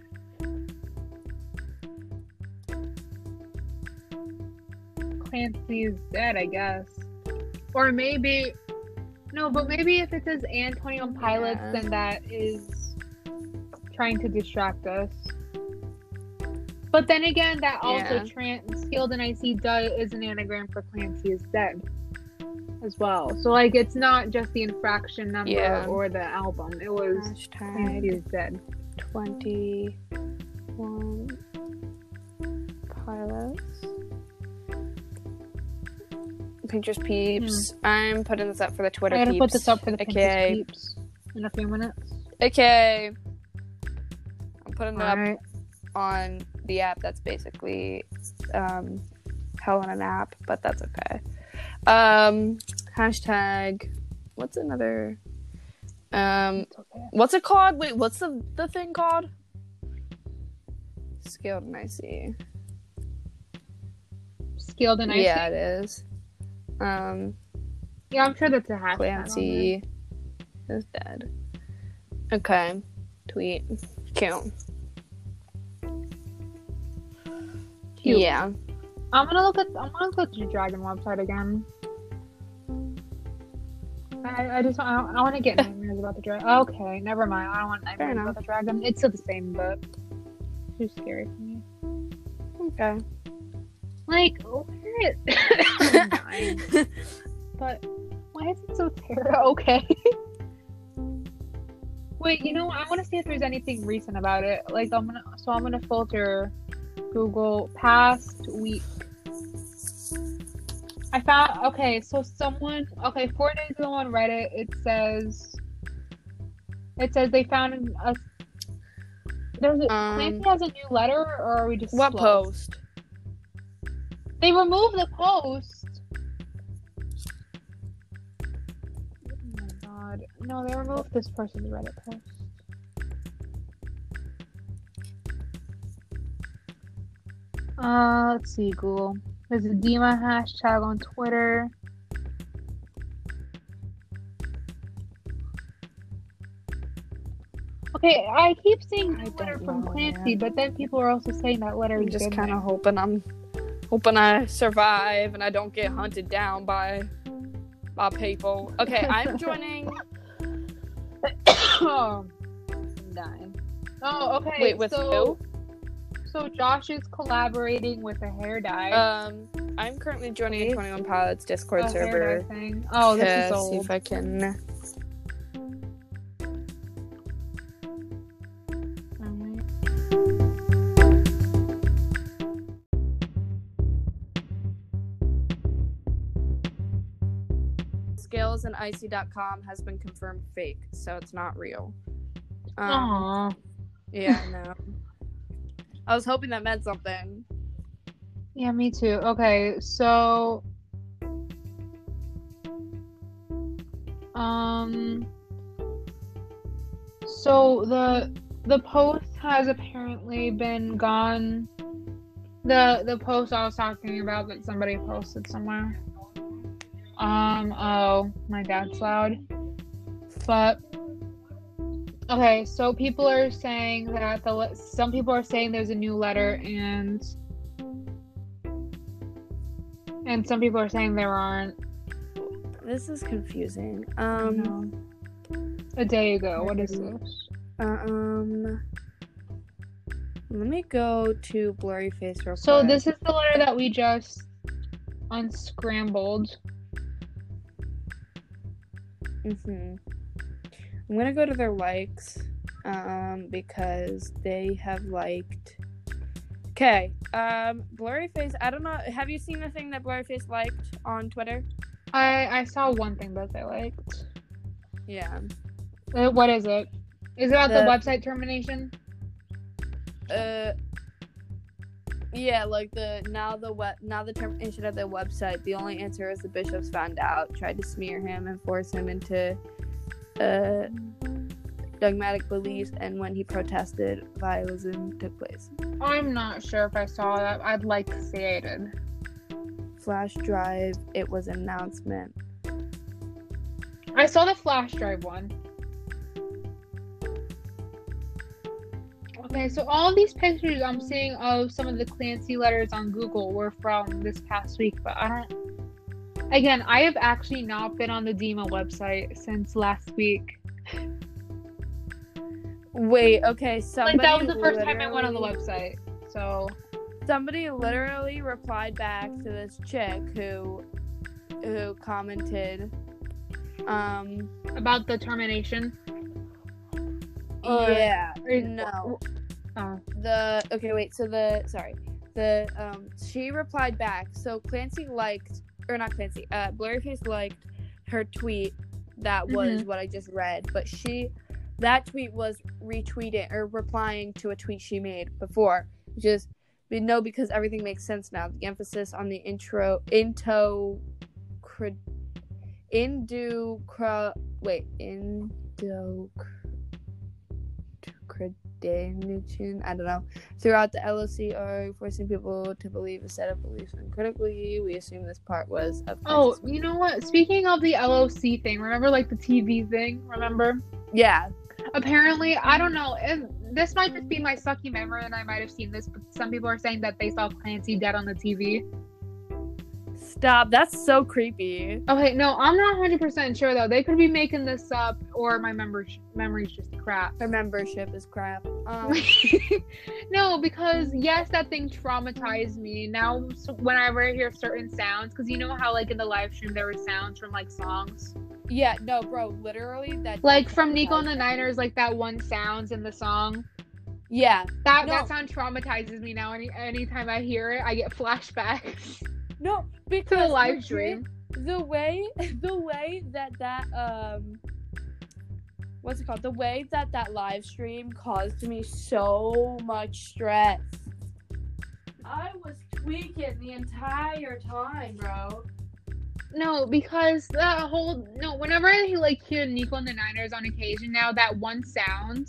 [SPEAKER 1] Clancy is dead, I guess. Or maybe. No, but maybe if it says Antonio Pilots,
[SPEAKER 2] Yeah.
[SPEAKER 1] then that is trying to distract us. But then again, that also
[SPEAKER 2] Yeah.
[SPEAKER 1] trans skilled and IC does is an anagram for Clancy is dead as well. So like it's not just the infraction number
[SPEAKER 2] Yeah.
[SPEAKER 1] or the album. It was Clancy is dead.
[SPEAKER 2] 21 pilots. Pictures peeps. I'm putting this up for the Twitter
[SPEAKER 1] I gotta
[SPEAKER 2] peeps.
[SPEAKER 1] put this up for the Pinterest
[SPEAKER 2] Okay.
[SPEAKER 1] peeps in a few minutes.
[SPEAKER 2] Okay. I'm putting it up
[SPEAKER 1] Alright.
[SPEAKER 2] on the app that's basically um hell in an app, but that's okay. Um hashtag what's another um
[SPEAKER 1] okay.
[SPEAKER 2] what's it called? Wait, what's the the thing called? Skilled and icy.
[SPEAKER 1] Skilled and IC.
[SPEAKER 2] Yeah, it is. Um
[SPEAKER 1] Yeah, I'm sure that's a on.
[SPEAKER 2] Clancy is dead. Okay. Tweet. Cute.
[SPEAKER 1] Cute.
[SPEAKER 2] Yeah.
[SPEAKER 1] I'm gonna look at. I'm gonna look at the Dragon website again. I, I just I, I want to get *laughs* nightmares about the dragon. Okay, never mind. I don't want nightmares about the dragon. It's still the same, but too scary for me.
[SPEAKER 2] Okay.
[SPEAKER 1] Like, where is... *laughs* *laughs* But why is it so terrible? Okay. Wait, you know. I want to see if there's anything recent about it. Like, I'm gonna, so I'm gonna filter Google past week. I found okay. So someone okay, four days ago on Reddit, it says it says they found a. There's a
[SPEAKER 2] Um,
[SPEAKER 1] Clancy has a new letter, or are we just
[SPEAKER 2] What
[SPEAKER 1] slow?
[SPEAKER 2] post?
[SPEAKER 1] They removed the post. Oh my god. No, they removed this person's Reddit post. Uh, let's see, Google. There's a Dema hashtag on Twitter. Okay, I keep seeing
[SPEAKER 2] I
[SPEAKER 1] letter from Clancy, but then people are also saying that letter
[SPEAKER 2] I'm just kind of hoping I'm hoping I survive and I don't get hunted down by by people. Okay, I'm *laughs* joining.
[SPEAKER 1] oh, *coughs* I'm dying. Oh, okay.
[SPEAKER 2] Wait, with
[SPEAKER 1] so, So Josh is collaborating with a hair dye.
[SPEAKER 2] Um, I'm currently joining a 21 Pilots Discord
[SPEAKER 1] a
[SPEAKER 2] server.
[SPEAKER 1] Oh, this is old.
[SPEAKER 2] see if I can. Scales and icy.com has been confirmed fake, so it's not real. Um,
[SPEAKER 1] Aw.
[SPEAKER 2] yeah, no. *laughs* I was hoping that meant something.
[SPEAKER 1] Yeah, me too. Okay, so um so the the post has apparently been gone the the post I was talking about that somebody posted somewhere. Um oh, my dad's loud. But okay, so people are saying that the le- some people are saying there's a new letter and and some people are saying there aren't.
[SPEAKER 2] This is confusing.
[SPEAKER 1] Um, a day ago. What is this?
[SPEAKER 2] um, let me go to Blurryface real
[SPEAKER 1] So
[SPEAKER 2] quick.
[SPEAKER 1] this is the letter that we just unscrambled.
[SPEAKER 2] hmm I'm gonna go to their likes, um, because they have liked. Okay, um, Blurryface. I don't know. Have you seen the thing that Blurryface liked on Twitter?
[SPEAKER 1] I I saw one thing that they liked.
[SPEAKER 2] Yeah.
[SPEAKER 1] Uh, what is it? Is it about the,
[SPEAKER 2] The-
[SPEAKER 1] website termination?
[SPEAKER 2] Uh. Yeah, like the now the web now the termination of the website. The only answer is the bishops found out, tried to smear him and force him into uh dogmatic beliefs, and when he protested, vandalism took place.
[SPEAKER 1] I'm not sure if I saw that. I'd like to see I did.
[SPEAKER 2] Flash drive. It was an announcement.
[SPEAKER 1] I saw the flash drive one. Okay, so all these pictures I'm seeing of some of the Clancy letters on Google were from this past week, but I don't. Again, I have actually not been on the Dema website since last week.
[SPEAKER 2] Wait, okay. Somebody
[SPEAKER 1] like that was the first time I went on the website. So
[SPEAKER 2] Somebody literally replied back to this chick who who commented um
[SPEAKER 1] about the termination. Or-
[SPEAKER 2] yeah
[SPEAKER 1] or-
[SPEAKER 2] no
[SPEAKER 1] Oh.
[SPEAKER 2] the okay wait so the sorry the um she replied back so clancy liked or not clancy uh blurryface liked her tweet that was what i just read but she that tweet was retweeting or replying to a tweet she made before which is we know because everything makes sense now. The emphasis on the intro into cred, indo cra, wait indo credentiation I don't know throughout the LOC are forcing people to believe a set of beliefs uncritically. We assume this part was of
[SPEAKER 1] Oh, you know what? Speaking of the LOC thing, remember like the TV thing? Remember?
[SPEAKER 2] yeah.
[SPEAKER 1] Apparently, I don't know. If, this might just be my sucky memory, and I might have seen this, but some people are saying that they saw Clancy dead on the TV.
[SPEAKER 2] Stop. That's so creepy.
[SPEAKER 1] Okay, no, I'm not 100% sure though. They could be making this up or my member memory's just crap.
[SPEAKER 2] My membership is crap. Um, *laughs*
[SPEAKER 1] no, because yes, that thing traumatized me. Now, so whenever I hear certain sounds, because you know how like in the live stream there were sounds from like songs,
[SPEAKER 2] yeah, no, bro. Literally, that.
[SPEAKER 1] like from Nico and the Niners, like that one sounds in the song.
[SPEAKER 2] Yeah.
[SPEAKER 1] That
[SPEAKER 2] No.
[SPEAKER 1] that sound traumatizes me now. Any anytime I hear it, I get *laughs* flashbacks
[SPEAKER 2] No,
[SPEAKER 1] to
[SPEAKER 2] because
[SPEAKER 1] the live
[SPEAKER 2] legit,
[SPEAKER 1] stream.
[SPEAKER 2] the way *laughs* the way that that um what's it called the way that that live stream caused me so much stress i was tweaking the entire time bro
[SPEAKER 1] No, because that whole no. Whenever I like hear Nico and the Niners on occasion now, that one sound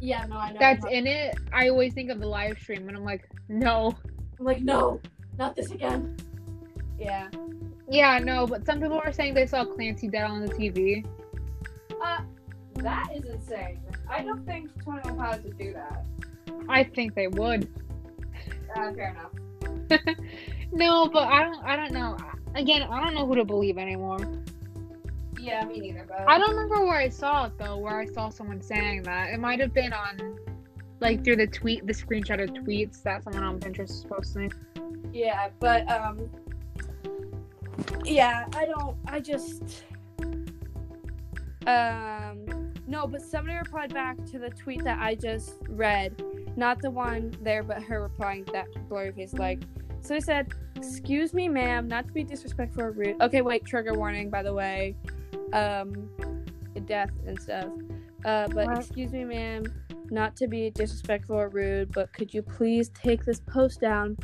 [SPEAKER 2] yeah no i know
[SPEAKER 1] that's in it, I always think of the live stream, and I'm like, no.
[SPEAKER 2] I'm like no not this again yeah
[SPEAKER 1] Yeah, no. But some people were saying they saw Clancy dead on the TV.
[SPEAKER 2] uh that is insane i don't think 21 pilots would do that
[SPEAKER 1] I think they would. *laughs*
[SPEAKER 2] uh, fair enough
[SPEAKER 1] No, but I don't. I don't know. Again, I don't know who to believe anymore.
[SPEAKER 2] yeah me neither but
[SPEAKER 1] I don't remember where I saw it though. Where I saw someone saying that it might have been on, like through the tweet, the screenshot of tweets that someone on Pinterest is posting.
[SPEAKER 2] Yeah, but um yeah, I don't I just um no, but somebody replied back to the tweet that I just read. Not the one there, but her replying that blurry face like so they said, Excuse me, ma'am, not to be disrespectful or rude. Okay, wait, trigger warning by the way. Um death and stuff. Uh but
[SPEAKER 1] What?
[SPEAKER 2] excuse me, ma'am, not to be disrespectful or rude, but could you please take this post down?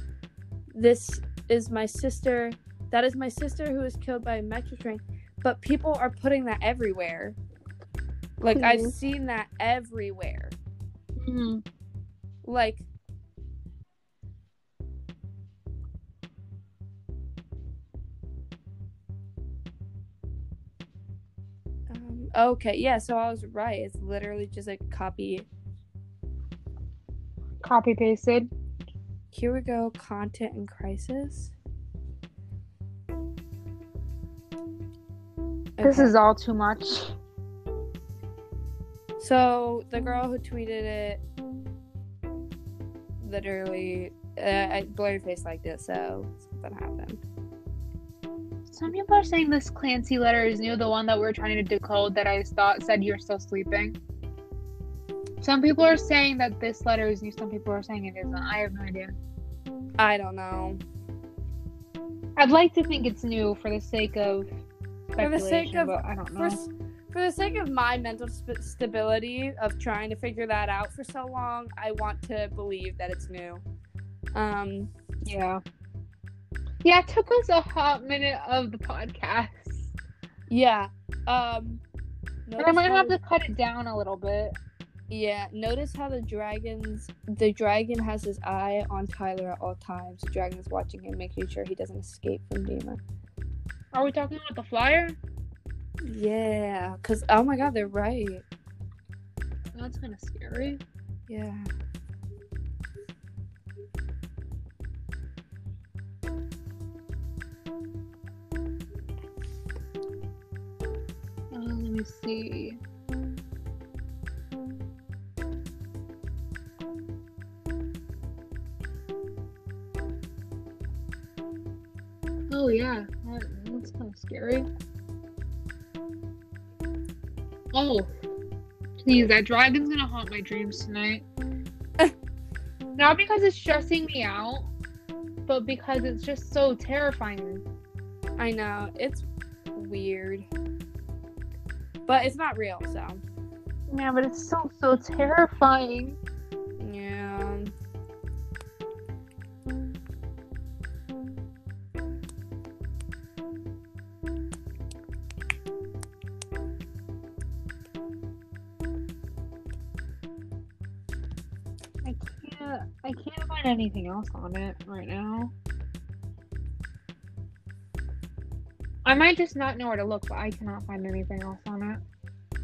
[SPEAKER 2] This is my sister. That is my sister who was killed by a metro train. But people are putting that everywhere. Like I've
[SPEAKER 1] Mhm.
[SPEAKER 2] seen that everywhere.
[SPEAKER 1] Mm-hmm.
[SPEAKER 2] Like um, okay, yeah, so I was right. It's literally just a copy.
[SPEAKER 1] Copy pasted.
[SPEAKER 2] Here we go, content in crisis.
[SPEAKER 1] This is all too much.
[SPEAKER 2] So the girl who tweeted it literally uh, I blurry face like this, so something happened.
[SPEAKER 1] Some people are saying this Clancy letter is new, the one that we're trying to decode that I thought said you're still sleeping. Some people are saying that this letter is new. Some people are saying it isn't. I have no idea.
[SPEAKER 2] I don't know.
[SPEAKER 1] I'd like to think it's new for the sake of
[SPEAKER 2] For the sake
[SPEAKER 1] speculation,
[SPEAKER 2] of-
[SPEAKER 1] but I don't
[SPEAKER 2] For
[SPEAKER 1] know.
[SPEAKER 2] s- for the sake of my mental sp- stability of trying to figure that out for so long, I want to believe that it's new. Um,
[SPEAKER 1] Yeah. Yeah, it took us a hot minute of the podcast.
[SPEAKER 2] yeah. Um,
[SPEAKER 1] And I might
[SPEAKER 2] how-
[SPEAKER 1] have to cut it down a little bit.
[SPEAKER 2] Yeah, notice how the dragons the dragon has his eye on Tyler at all times. The dragon is watching him, making sure he doesn't escape from Dema.
[SPEAKER 1] Are we talking about the flyer?
[SPEAKER 2] Yeah, cause oh my god, they're right.
[SPEAKER 1] That's kind of scary.
[SPEAKER 2] Yeah.
[SPEAKER 1] Uh, let me see. Oh yeah, that's kind of scary. Oh, please, that dragon's gonna haunt my dreams tonight. *laughs* Not because it's stressing me out, but because it's just so terrifying.
[SPEAKER 2] I know it's weird, but it's not real. So
[SPEAKER 1] Yeah, but it's so so terrifying. I can't. I can't find anything else on it right now. I might just not know where to look, but I cannot find anything else on it.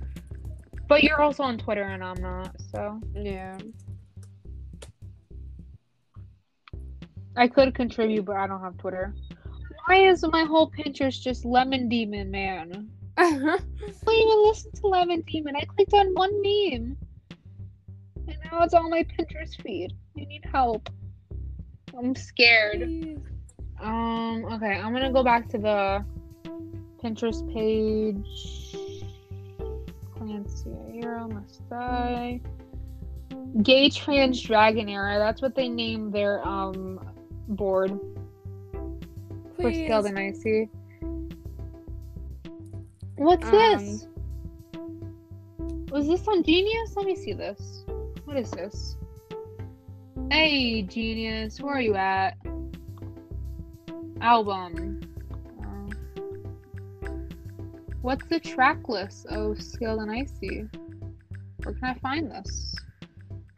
[SPEAKER 1] But you're also on Twitter and I'm not, so
[SPEAKER 2] Yeah.
[SPEAKER 1] I could contribute, but I don't have Twitter. Why is my whole Pinterest just Lemon Demon, man? I *laughs* don't even listen to Lemon Demon. I clicked on one meme. Now it's on my Pinterest feed. You need help. I'm scared. Um, okay, I'm gonna go back to the Pinterest page. Clancy Hero must die. Gay trans dragon era. That's what they named their um board Please. for Scaled and Icy. What's
[SPEAKER 2] Um,
[SPEAKER 1] this? Was this on Genius? Let me see this. What is this? Hey, Genius, where are you at? Album. Uh, what's the track list of Scaled and Icy? Where can I find this?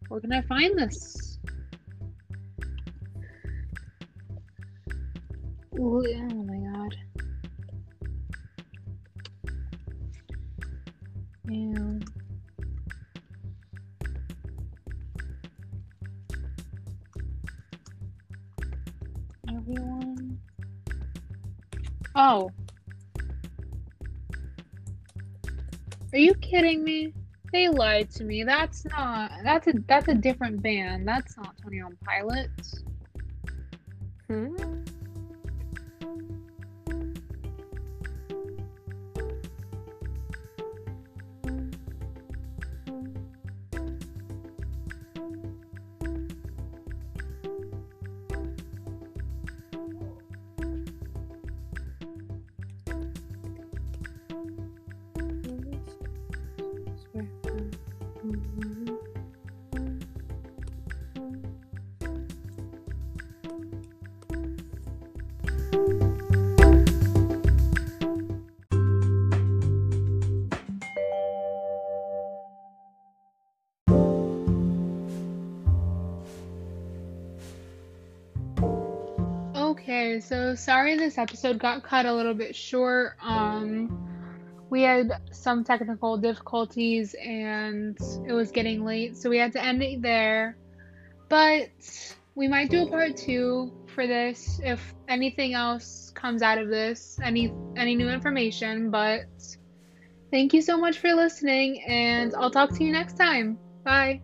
[SPEAKER 1] Where can I find this? Ooh, Oh my god. Yeah. Oh. Are you kidding me? They lied to me. That's not. That's a. That's a different band. That's not Twenty One Pilots.
[SPEAKER 2] Hmm?
[SPEAKER 1] So sorry this episode got cut a little bit short. Um, we had some technical difficulties and it was getting late, so we had to end it there. But we might do a part two for this if anything else comes out of this, any any new information. But thank you so much for listening, and I'll talk to you next time. Bye.